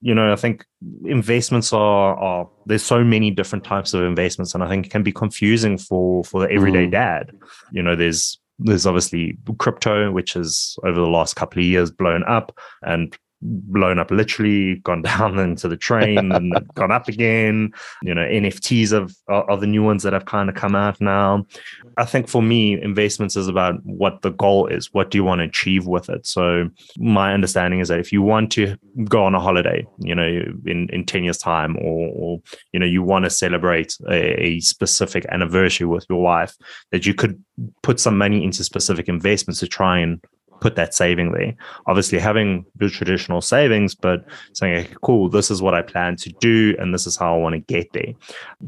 S1: You know, I think investments are are there's so many different types of investments, and I think it can be confusing for for the everyday mm. dad. You know, there's there's obviously crypto, which has over the last couple of years blown up, and blown up literally gone [laughs] down into the train and [laughs] gone up again. You know nfts of are the new ones that have kind of come out now. I think for me investments is about what the goal is. What do you want to achieve with it? So my understanding is that if you want to go on a holiday you know in in 10 years time or, or you know you want to celebrate a, a specific anniversary with your wife that you could put some money into specific investments to try and put that saving there. Obviously, having the traditional savings, but saying, okay, cool, this is what I plan to do, and this is how I want to get there.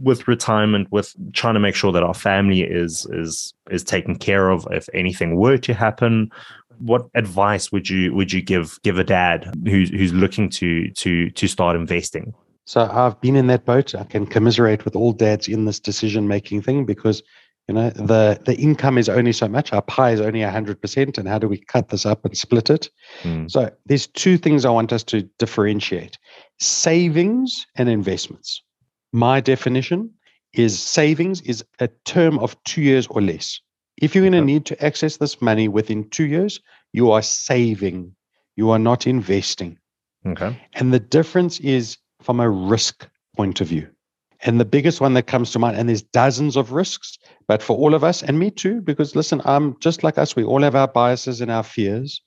S1: With retirement, with trying to make sure that our family is is is taken care of if anything were to happen. What advice would you would you give give a dad who's who's looking to to to start investing?
S2: So I've been in that boat. I can commiserate with all dads in this decision making thing because you know, the the income is only so much. Our pie is only hundred percent, and how do we cut this up and split it? Mm. So there's two things I want us to differentiate: savings and investments. My definition is savings is a term of two years or less. If you're going to need to access this money within two years, you are saving. You are not investing.
S1: Okay.
S2: And the difference is from a risk point of view. And the biggest one that comes to mind, and there's dozens of risks, but for all of us, and me too, because listen, I'm just like us, we all have our biases and our fears.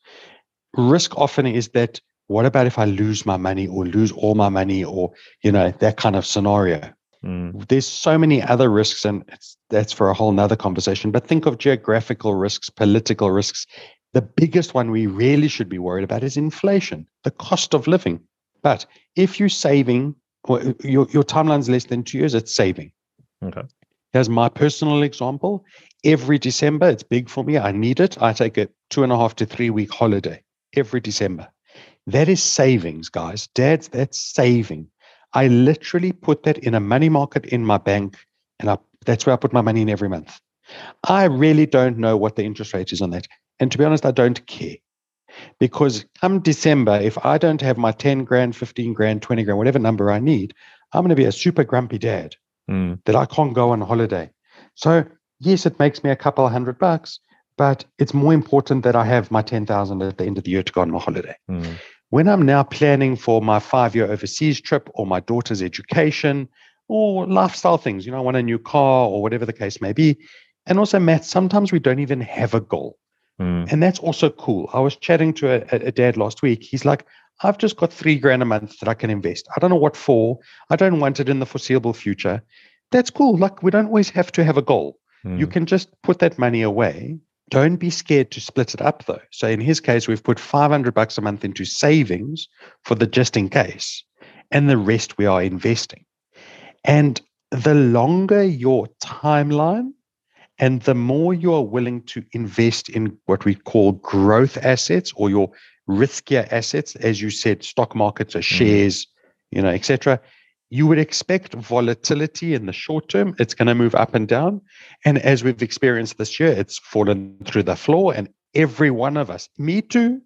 S2: Risk often is that what about if I lose my money or lose all my money or, you know, that kind of scenario? Mm. There's so many other risks, and that's for a whole nother conversation. But think of geographical risks, political risks. The biggest one we really should be worried about is inflation, the cost of living. But if you're saving your, your timeline's less than two years, it's saving.
S1: Okay.
S2: Here's my personal example. Every December, it's big for me. I need it. I take a two and a half to three week holiday every December. That is savings, guys. Dads, that's saving. I literally put that in a money market in my bank, and I, that's where I put my money in every month. I really don't know what the interest rate is on that. And to be honest, I don't care. Because come December, if I don't have my 10 grand, 15 grand, 20 grand, whatever number I need, I'm going to be a super grumpy dad mm. that I can't go on holiday. So, yes, it makes me a couple of hundred bucks, but it's more important that I have my 10,000 at the end of the year to go on my holiday. Mm. when I'm now planning for my five year overseas trip or my daughter's education or lifestyle things, you know, I want a new car or whatever the case may be. And also, Matt, sometimes we don't even have a goal. Mm. And that's also cool. I was chatting to a, a, dad last week. He's like, I've just got three grand a month that I can invest. I don't know what for. I don't want it in the foreseeable future. That's cool. Like, we don't always have to have a goal. Mm. You can just put that money away. Don't be scared to split it up, though. So, in his case, we've put 500 bucks a month into savings for the just in case, and the rest we are investing. And the longer your timeline, and the more you are willing to invest in what we call growth assets or your riskier assets, as you said, stock markets or mm. shares, you know, etc., you would expect volatility in the short term. It's going to move up and down. And as we've experienced this year, it's fallen through the floor. And every one of us, me too,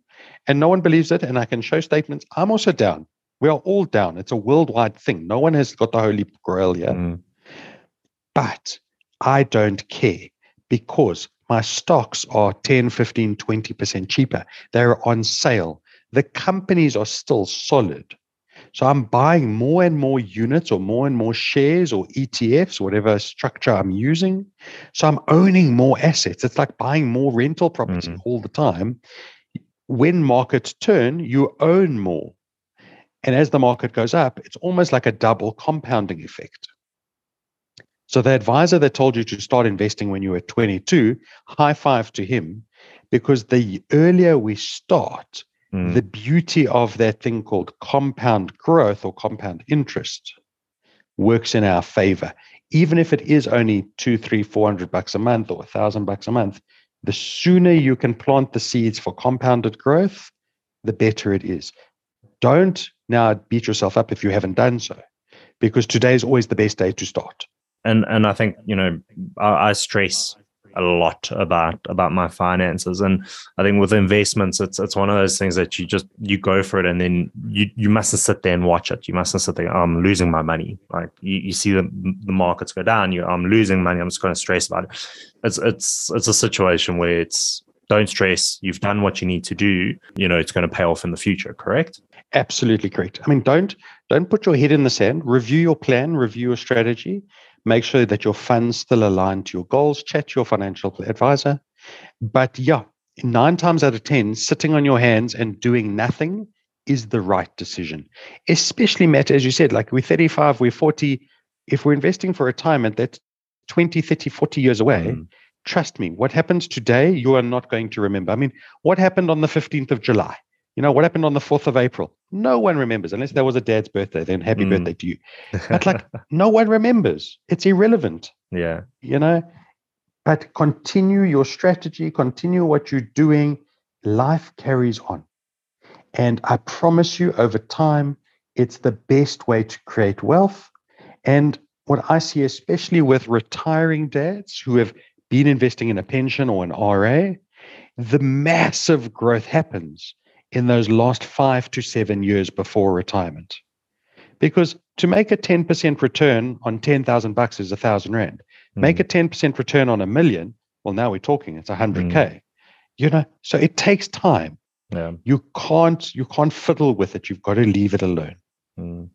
S2: and no one believes it. And I can show statements. I'm also down. We are all down. It's a worldwide thing. No one has got the holy grail yet. Mm. But I don't care because my stocks are 10, 15, 20% cheaper. They're on sale. The companies are still solid. So I'm buying more and more units or more and more shares or ETFs, whatever structure I'm using. So I'm owning more assets. It's like buying more rental property mm-hmm. all the time. When markets turn, you own more. And as the market goes up, it's almost like a double compounding effect. So the advisor that told you to start investing when you were 22, high five to him, because the earlier we start, mm. the beauty of that thing called compound growth or compound interest works in our favor. Even if it is only two, three, four hundred bucks a month or a thousand bucks a month, the sooner you can plant the seeds for compounded growth, the better it is. Don't now beat yourself up if you haven't done so, because today is always the best day to start
S1: and and I think you know I, I, stress a lot about about my finances, and I think with investments, it's it's one of those things that you just you go for it, and then you you mustn't sit there and watch it. You mustn't sit there. Oh, I'm losing my money. Like you, you see the the markets go down. You I'm losing money. I'm just going to stress about it. It's it's it's a situation where it's don't stress. You've done what you need to do. You know it's going to pay off in the future. Correct?
S2: Absolutely correct. I mean, don't don't put your head in the sand. Review your plan. Review your strategy Make sure that your funds still align to your goals. Chat to your financial advisor. But yeah, nine times out of 10, sitting on your hands and doing nothing is the right decision. Especially, Matt, as you said, like we're 35, we're 40. If we're investing for retirement, that's 20, 30, 40 years away. Mm. Trust me, what happens today, you are not going to remember. I mean, what happened on the 15th of July? You know, what happened on the 4th of April? No one remembers, unless there was a dad's birthday, then happy mm. birthday to you. [laughs] But like, no one remembers. It's irrelevant.
S1: Yeah.
S2: You know, but continue your strategy, continue what you're doing. Life carries on. And I promise you, over time, it's the best way to create wealth. And what I see, especially with retiring dads who have been investing in a pension or an RA, the massive growth happens in those last five to seven years before retirement. Because to make a 10% return on 10,000 bucks is a thousand rand. Mm. Make a 10% return on a million. Well, now we're talking, it's a hundred K. Mm. You know, so it takes time. Yeah. You can't you can't fiddle with it. You've got to leave it alone. Mm.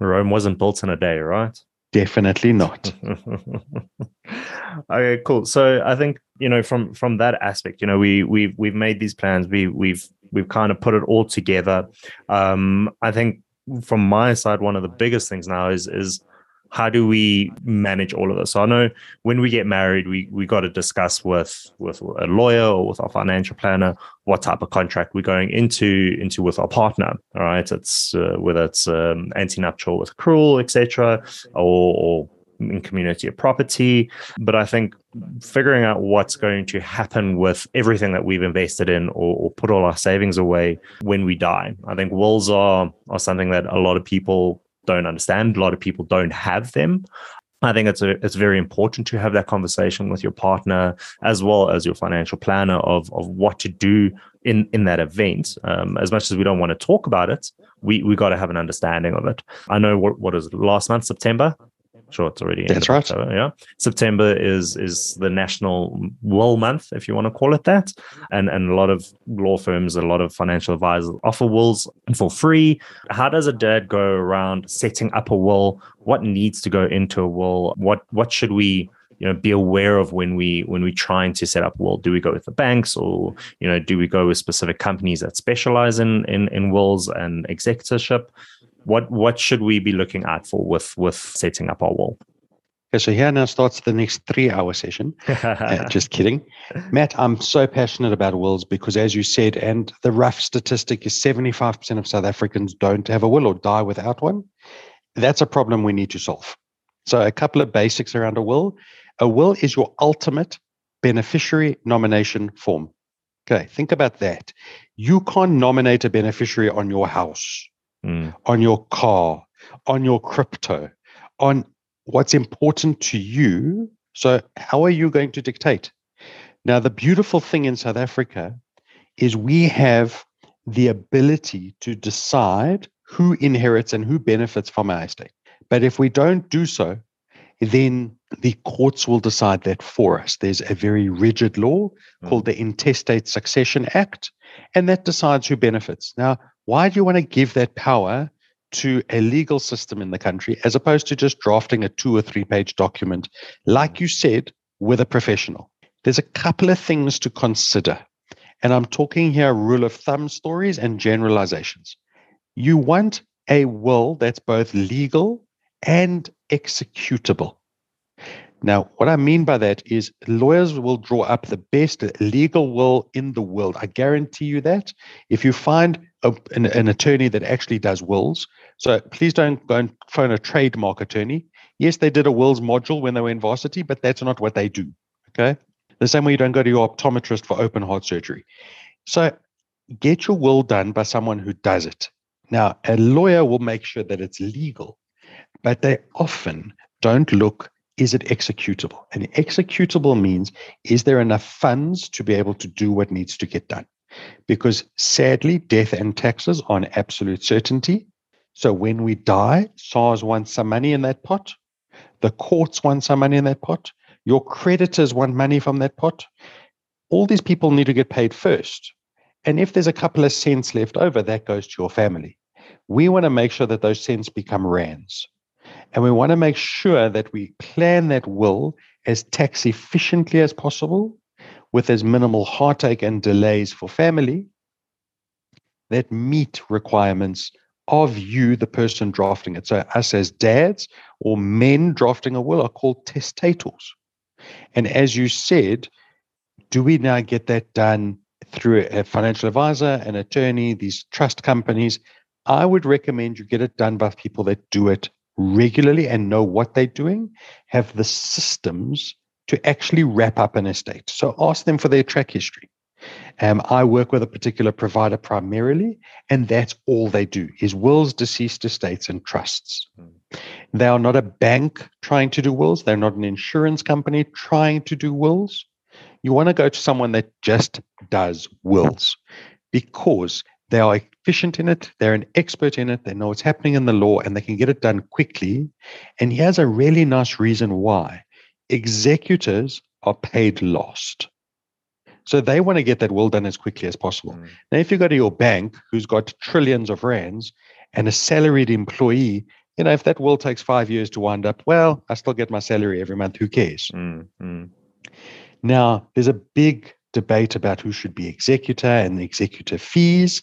S1: Rome wasn't built in a day, right?
S2: Definitely not. [laughs]
S1: okay, cool. So I think you know from from that aspect, you know, we we've we've made these plans. We we've we've kind of put it all together. Um, I think from my side, one of the biggest things now is is how do we manage all of this? So I know when we get married, we we got to discuss with with a lawyer or with our financial planner what type of contract we're going into into with our partner. All right, it's uh, whether it's um, anti-nuptial with accrual, etc., or, or in community of property. But I think figuring out what's going to happen with everything that we've invested in or, or, put all our savings away when we die. I think wills are, are something that a lot of people don't understand. A lot of people don't have them. I think it's a, it's very important to have that conversation with your partner as well as your financial planner of of what to do in in that event. Um, as much as we don't want to talk about it, we we got to have an understanding of it. I know what what is it, last month September Sure, it's already.
S2: That's right.
S1: October, yeah, September is is the National Will Month, if you want to call it that, and and a lot of law firms, a lot of financial advisors offer wills for free. How does a dad go around setting up a will? What needs to go into a will? What what should we you know be aware of when we when we trying to set up a will do we go with the banks or you know do we go with specific companies that specialize in in, in wills and executorship what what should we be looking out for with with setting up our will?
S2: Okay, so here now starts the next three hour session. [laughs] uh, just kidding. Matt, I'm so passionate about wills because, as you said, and the rough statistic is 75% of South Africans don't have a will or die without one. That's a problem we need to solve. So, a couple of basics around a will. A will is your ultimate beneficiary nomination form. Okay, think about that. You can't nominate a beneficiary on your house mm. on your car, on your crypto, on what's important to you. So, how are you going to dictate? Now, the beautiful thing in South Africa is we have the ability to decide who inherits and who benefits from our estate. But if we don't do so, then the courts will decide that for us. There's a very rigid law mm. called the Intestate Succession Act, and that decides who benefits. Now, why do you want to give that power to a legal system in the country as opposed to just drafting a two or three page document, like you said, with a professional? There's a couple of things to consider. And I'm talking here rule of thumb stories and generalizations. You want a will that's both legal and executable. Now, what I mean by that is lawyers will draw up the best legal will in the world. I guarantee you that. If you find a, an, an, attorney that actually does wills, so please don't go and phone a trademark attorney. Yes, they did a wills module when they were in varsity, but that's not what they do. Okay. The same way you don't go to your optometrist for open heart surgery. So get your will done by someone who does it. Now, a lawyer will make sure that it's legal, but they often don't look is it executable? And executable means is there enough funds to be able to do what needs to get done? Because sadly, death and taxes are an absolute certainty. So when we die, SARS wants some money in that pot. The courts want some money in that pot. Your creditors want money from that pot. All these people need to get paid first. And if there's a couple of cents left over, that goes to your family. We want to make sure that those cents become rands. And we want to make sure that we plan that will as tax efficiently as possible with as minimal heartache and delays for family that meet requirements of you, the person drafting it. So, us as dads or men drafting a will are called testators. And as you said, do we now get that done through a financial advisor, an attorney, these trust companies? I would recommend you get it done by people that do it regularly and know what they're doing, have the systems to actually wrap up an estate. So ask them for their track history. Um, I work with a particular provider primarily, and that's all they do is wills, deceased estates, and trusts. Mm. They are not a bank trying to do wills. They're not an insurance company trying to do wills. You want to go to someone that just does wills because they are efficient in it, they're an expert in it, they know what's happening in the law, and they can get it done quickly. And here's a really nice reason why executors are paid lost. So they want to get that will done as quickly as possible. Mm. Now, if you go to your bank who's got trillions of rands and a salaried employee, you know, if that will takes five years to wind up, well, I still get my salary every month. Who cares? Mm. Mm. Now, there's a big debate about who should be executor and the executor fees.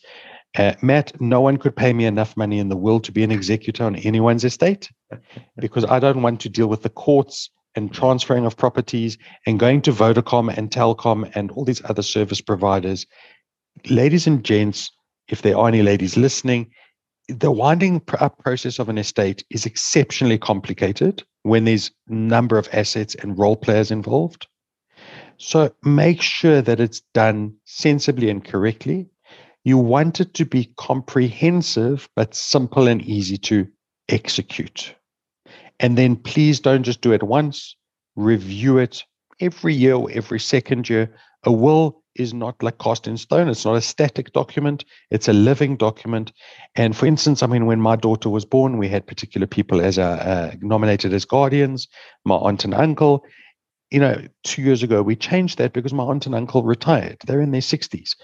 S2: Uh, Matt, no one could pay me enough money in the world to be an executor on anyone's estate [laughs] because I don't want to deal with the courts and transferring of properties and going to Vodacom and Telkom and all these other service providers. Ladies and gents, if there are any ladies listening, the winding up process of an estate is exceptionally complicated when there's a number of assets and role players involved. So make sure that it's done sensibly and correctly. You want it to be comprehensive, but simple and easy to execute. And then please don't just do it once, review it every year or every second year. A will is not like cast in stone. It's not a static document. It's a living document. And for instance, I mean, when my daughter was born, we had particular people as a, uh, nominated as guardians, my aunt and uncle. You know, two years ago, we changed that because my aunt and uncle retired. They're in their 60s.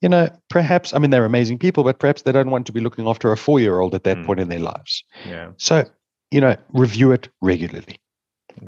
S2: You know, perhaps, I mean, they're amazing people, but perhaps they don't want to be looking after a four year old at that mm. point in their lives.
S1: Yeah.
S2: So, you know, review it regularly.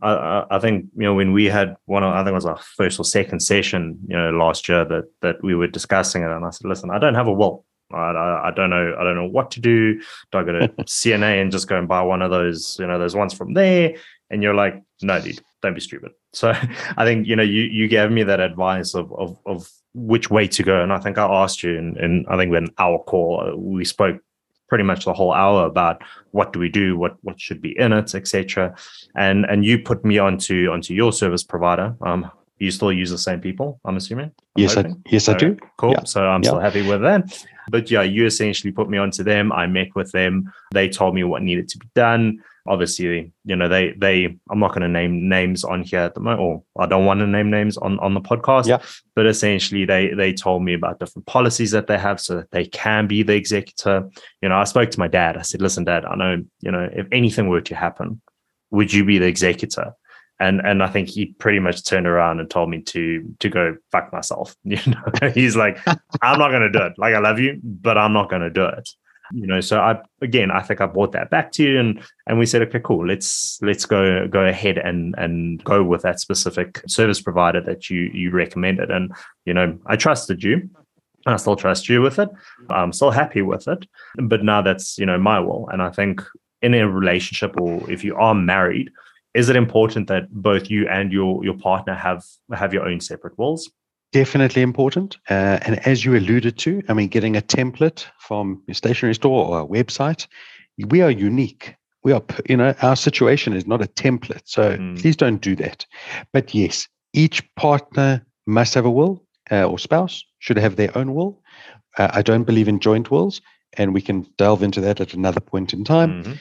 S1: I, I think you know when we had one, I think it was our first or second session, you know, last year that that we were discussing it, and I said, "Listen, I don't have a will. I, I don't know. I don't know what to do. Do I go to [laughs] CNA and just go and buy one of those, you know, those ones from there?" And you're like, "No, dude, don't be stupid." So [laughs] I think you know you you gave me that advice of of of which way to go, and I think I asked you, and, and I think when our call uh, we spoke pretty much the whole hour about what do we do, what what should be in it, etc. And and you put me onto onto your service provider. Um, you still use the same people, I'm assuming. I'm
S2: yes, I, yes, I do.
S1: Cool. Yeah. So I'm yeah. still happy with that. But yeah, you essentially put me onto them. I met with them. They told me what needed to be done obviously you know they they i'm not going to name names on here at the moment or i don't want to name names on on the podcast
S2: yeah.
S1: but essentially they they told me about different policies that they have so that they can be the executor you know i spoke to my dad i said listen dad i know you know if anything were to happen would you be the executor and and I think he pretty much turned around and told me to to go fuck myself. [laughs] You know, he's like, I'm not gonna do it. Like I love you, but I'm not gonna do it you know so i again i think i brought that back to you and and we said okay cool let's let's go go ahead and and go with that specific service provider that you you recommended and you know i trusted you I still trust you with it. I'm still happy with it. But now that's, you know, my will. And I think in a relationship or if you are married, is it important that both you and your your partner have have your own separate wills?
S2: Definitely important. Uh, and as you alluded to, I mean, getting a template from your stationery store or a website, we are unique. We are, you know, our situation is not a template. So mm. please don't do that. But yes, each partner must have a will uh, or spouse should have their own will. Uh, I don't believe in joint wills, and we can delve into that at another point in time. Mm-hmm.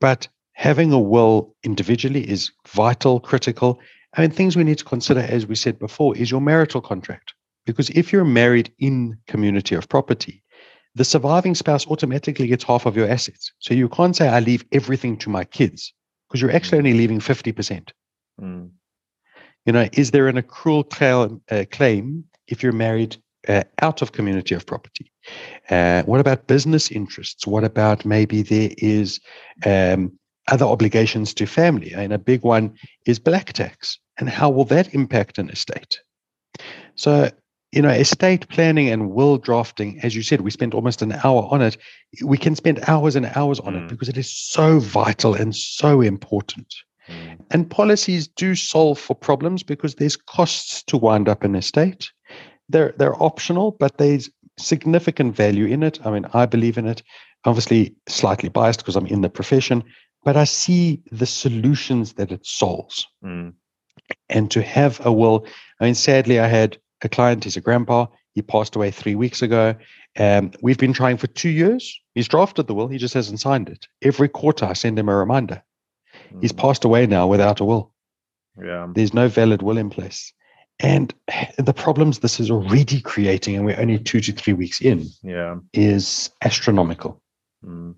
S2: But having a will individually is vital, critical, I mean, things we need to consider, as we said before, is your marital contract. Because if you're married in community of property, the surviving spouse automatically gets half of your assets. So you can't say, I leave everything to my kids, because you're actually only leaving 50%. Mm. You know, is there an accrual claim, uh, claim if you're married uh, out of community of property? Uh, what about business interests? What about maybe there is um, other obligations to family? And a big one is black tax and how will that impact an estate? So, you know, estate planning and will drafting, as you said, we spent almost an hour on it. We can spend hours and hours on mm. it because it is so vital and so important. Mm. And policies do solve for problems because there's costs to wind up an estate. They're they're optional, but there's significant value in it. I mean, I believe in it. Obviously, slightly biased because I'm in the profession, but I see the solutions that it solves. Mm and to have a will. I mean, sadly, I had a client, he's a grandpa, he passed away three weeks ago. Um, we've been trying for two years. He's drafted the will, he just hasn't signed it. Every quarter, I send him a reminder. Mm. He's passed away now without a will.
S1: Yeah.
S2: There's no valid will in place. And [sighs] the problems this is already creating, and we're only two to three weeks in,
S1: yeah,
S2: is astronomical.
S1: Mm.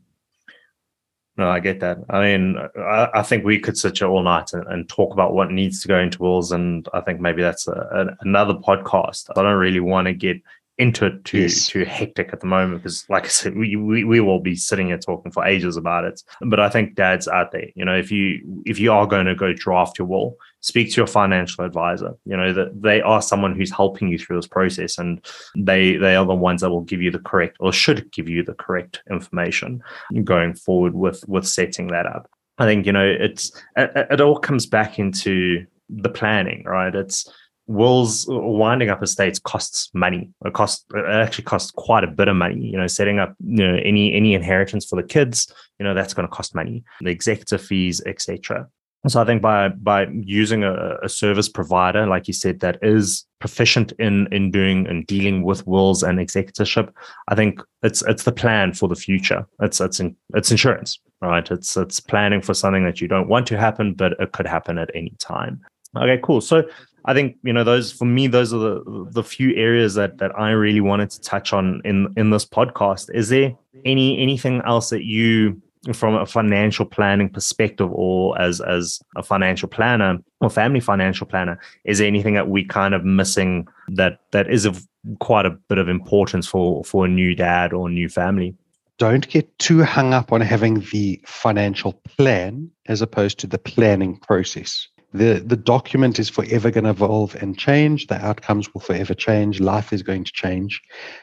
S1: No, I get that. I mean, I, I, think we could sit here all night and, and, talk about what needs to go into wills, and I think maybe that's a, a, another podcast. I don't really want to get into it too yes. too hectic at the moment because like i said we, we we will be sitting here talking for ages about it. But i think dads out there you know if you if you are going to go draft your will speak to your financial advisor you know that they are someone who's helping you through this process and they they are the ones that will give you the correct or should give you the correct information going forward with with setting that up. I think you know it's it, it all comes back into the planning right? It's wills winding up estates costs money. It costs it actually costs quite a bit of money you know setting up you know any any inheritance for the kids you know that's going to cost money. The executive fees etc so i think by by using a, a, service provider like you said that is proficient in in doing and dealing with wills and executorship i think it's it's the plan for the future. It's it's in, it's insurance right? It's it's planning for something that you don't want to happen but it could happen at any time. Okay cool. So I think you know those for me those are the the few areas that that I really wanted to touch on in in this podcast. Is there any anything else that you from a financial planning perspective or as as a financial planner or family financial planner is there anything that we kind of missing that that is of quite a bit of importance for for a new dad or new family
S2: don't get too hung up on having the financial plan as opposed to the planning process the the document is forever going to evolve and change. The outcomes will forever change. Life is going to change.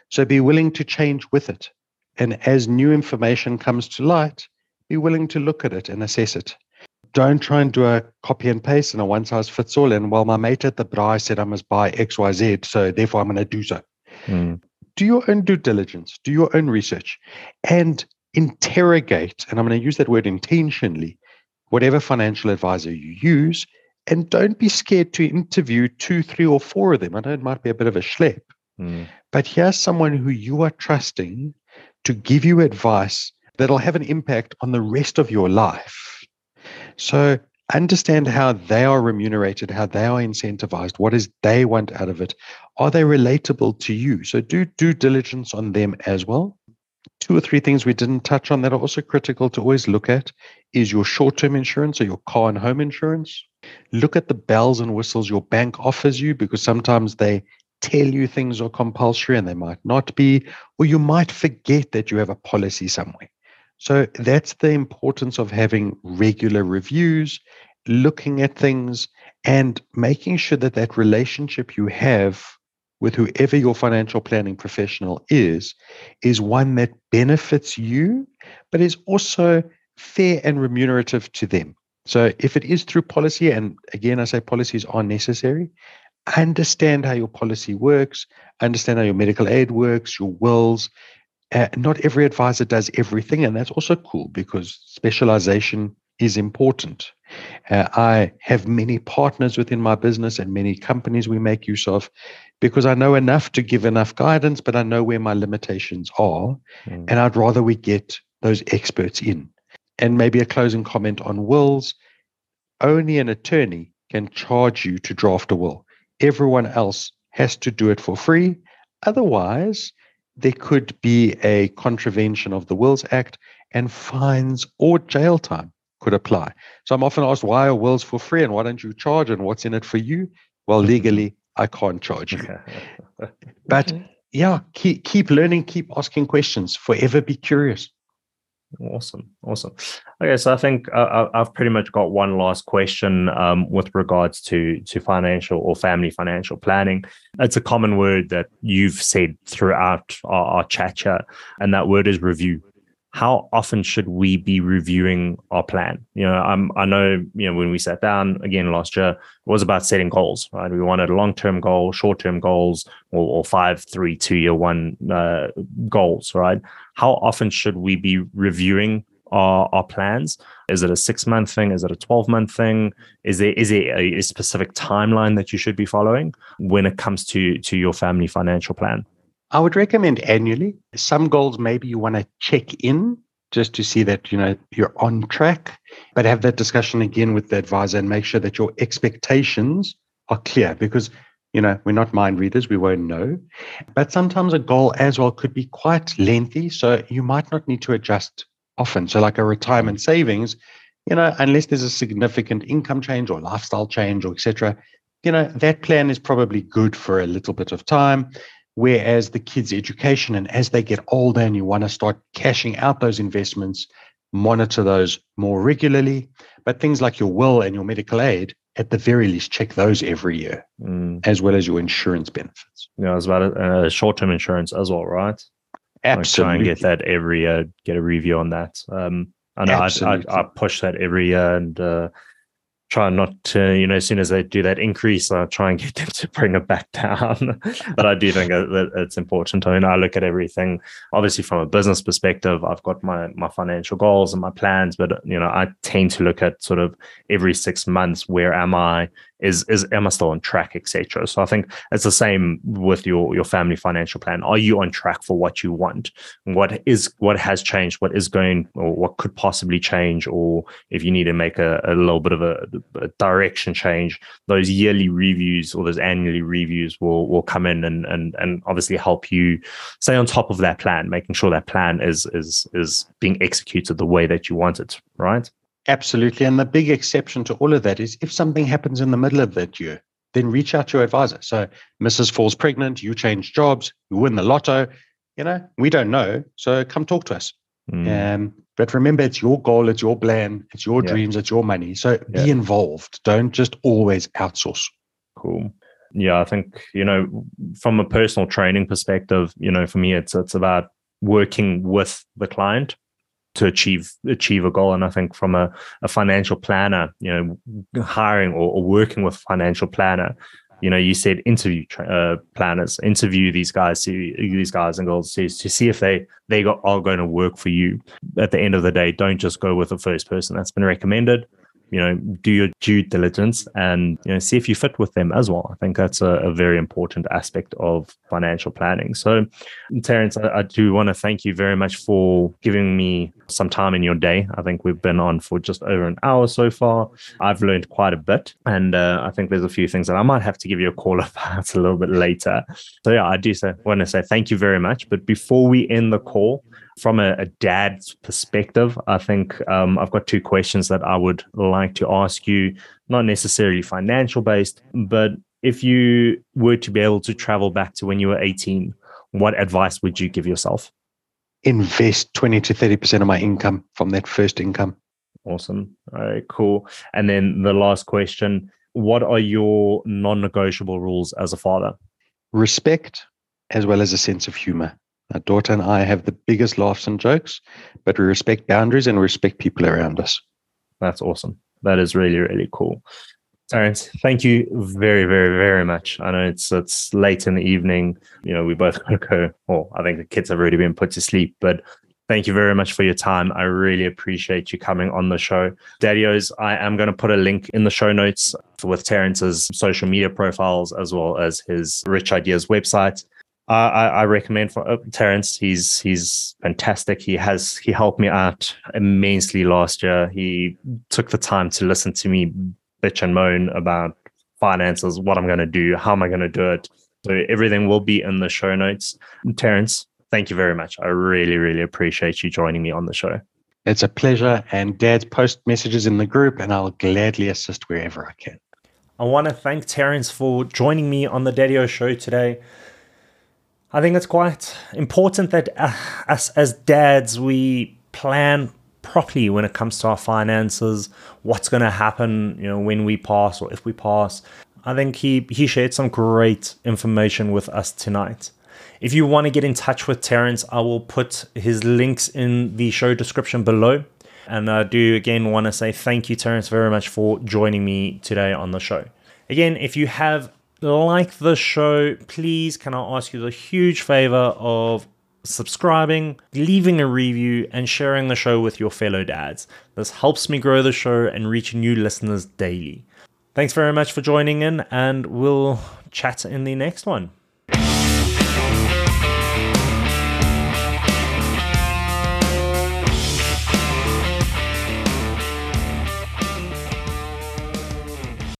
S2: So be willing to change with it. And as new information comes to light be willing to look at it and assess it. Don't try and do a copy and paste and a one size fits all. And well my mate at the braai said i must buy xyz so therefore i'm going to do so. Mm. do your own due diligence. Do your own research. And interrogate and i'm going to use that word intentionally whatever financial advisor you use and don't be scared to interview two, three, or four of them. I know it might be a bit of a schlep, mm. but here's someone who you are trusting to give you advice that'll have an impact on the rest of your life. So understand how they are remunerated, how they are incentivized, what is they want out of it. Are they relatable to you? So do due diligence on them as well two or three things we didn't touch on that are also critical to always look at is your short-term insurance or your car and home insurance. Look at the bells and whistles your bank offers you because sometimes they tell you things are compulsory and they might not be, or you might forget that you have a policy somewhere. So that's the importance of having regular reviews, looking at things, and making sure that that relationship you have with whoever your financial planning professional is, is one that benefits you, but is also fair and remunerative to them. So if it is through policy, and again, I say policies are necessary, understand how your policy works, understand how your medical aid works, your wills. Uh, not every advisor does everything, and that's also cool because specialization is important. Uh, I have many partners within my business and many companies we make use of because I know enough to give enough guidance, but I know where my limitations are. Mm. And I'd rather we get those experts in. And maybe a closing comment on wills. Only an attorney can charge you to draft a will. Everyone else has to do it for free. Otherwise, there could be a contravention of the Wills Act and fines or jail time could apply. So I'm often asked, why are wills for free and why don't you charge and what's in it for you? Well, legally, I can't charge you. [laughs] but yeah, keep keep learning, keep asking questions, forever be curious.
S1: Awesome, awesome. Okay, so I think uh, I've pretty much got one last question um, with regards to to financial or family financial planning. It's a common word that you've said throughout our, our chat chat, and that word is review how often should we be reviewing our plan? You know, I'm, I know, you know, when we sat down again last year, it was about setting goals, right? We wanted a long term goal, short term goals, or, or, five, three, two year one uh, goals, right? How often should we be reviewing our, our plans? Is it a six month thing? Is it a 12 month thing? Is there, is there a, a specific timeline that you should be following when it comes to, to your family financial plan?
S2: I would recommend annually. Some goals maybe you want to check in just to see that you know you're on track, but have that discussion again with the advisor and make sure that your expectations are clear because you know we're not mind readers we won't know. But sometimes a goal as well could be quite lengthy so you might not need to adjust often. So like a retirement mm. savings you know unless there's a significant income change or lifestyle change or etc you know that plan is probably good for a little bit of time. Whereas the kids' education, and as they get older and you want to start cashing out those investments, monitor those more regularly. But things like your will and your medical aid, at the very least, check those every year, mm. as well as your insurance benefits.
S1: Yeah, as well uh, short term insurance as well, right?
S2: Absolutely.
S1: Like try and get that every year, get a review on that. Um, I know I, I, I, push that every year and uh, try not to, you know, as soon as they do that increase, I try and get [laughs] them to bring it back down. [laughs] but I do think that it's important. I mean, I look at everything, obviously from a business perspective, I've got my, my financial goals and my plans, but, you know, I tend to look at sort of every six months, where am I is is am I still on track, etc. So I think it's the same with your your family financial plan. Are you on track for what you want? What is what has changed? What is going or what could possibly change? Or if you need to make a, a little bit of a, a direction change, those yearly reviews or those annually reviews will will come in and and and obviously help you stay on top of that plan, making sure that plan is is is being executed the way that you want it, right?
S2: Absolutely. And the big exception to all of that is if something happens in the middle of that year, then reach out to your advisor. So Mrs. falls pregnant, you change jobs, you win the lotto, you know, we don't know. So come talk to us. Mm. Um, but remember, it's your goal, it's your plan, it's your yeah. dreams, it's your money. So yeah. be involved. Don't just always outsource.
S1: Cool. Yeah, I think, you know, from a personal training perspective, you know, for me it's it's about working with the client to achieve achieve a goal. And I think from a, a financial planner, you know, hiring or, or, working with financial planner, you know, you said interview uh, planners, interview these guys, to these guys and girls to, to see if they they got, are going to work for you. At the end of the day, don't just go with the first person that's been recommended you know, do your due diligence and, you know, see if you fit with them as well. I think that's a, a very important aspect of financial planning. So, Terrence, I, I do want to thank you very much for giving me some time in your day. I think we've been on for just over an hour so far. I've learned quite a bit. And uh, I think there's a few things that I might have to give you a call [laughs] about a little bit later. So, yeah, I do say, want to say thank you very much. But before we end the call, from a, a dad's perspective, I think um, I've got two questions that I would like to ask you, not necessarily financial based, but if you were to be able to travel back to when you were 18, what advice would you give yourself?
S2: Invest 20 to 30% of my income from that first income.
S1: Awesome. All right, cool. And then the last question What are your non negotiable rules as a father?
S2: Respect as well as a sense of humor. My daughter and I have the biggest laughs and jokes, but we respect boundaries and respect people around us.
S1: That's awesome. That is really, really cool. Terrence, thank you very, very, very much. I know it's it's late in the evening. You know, we both [laughs] got to go. Well, I think the kids have already been put to sleep, but thank you very much for your time. I really appreciate you coming on the show. Daddious, I am going to put a link in the show notes with Terrence's social media profiles as well as his Rich Ideas website. I, I recommend for uh, Terrence. He's he's fantastic. He has he helped me out immensely last year. He took the time to listen to me bitch and moan about finances, what I'm going to do, how am I going to do it. So everything will be in the show notes. Terrence, thank you very much. I really really appreciate you joining me on the show.
S2: It's a pleasure. And Dad's post messages in the group, and I'll gladly assist wherever I can.
S1: I want to thank Terrence for joining me on the Daddio show today. I think it's quite important that uh, us as dads we plan properly when it comes to our finances, what's going to happen, you know, when we pass or if we pass. I think he he shared some great information with us tonight. If you want to get in touch with Terrence, I will put his links in the show description below. And I do again want to say thank you, Terrence, very much for joining me today on the show. Again, if you have like the show, please can I ask you the huge favor of subscribing, leaving a review, and sharing the show with your fellow dads. This helps me grow the show and reach new listeners daily. Thanks very much for joining in, and we'll chat in the next one.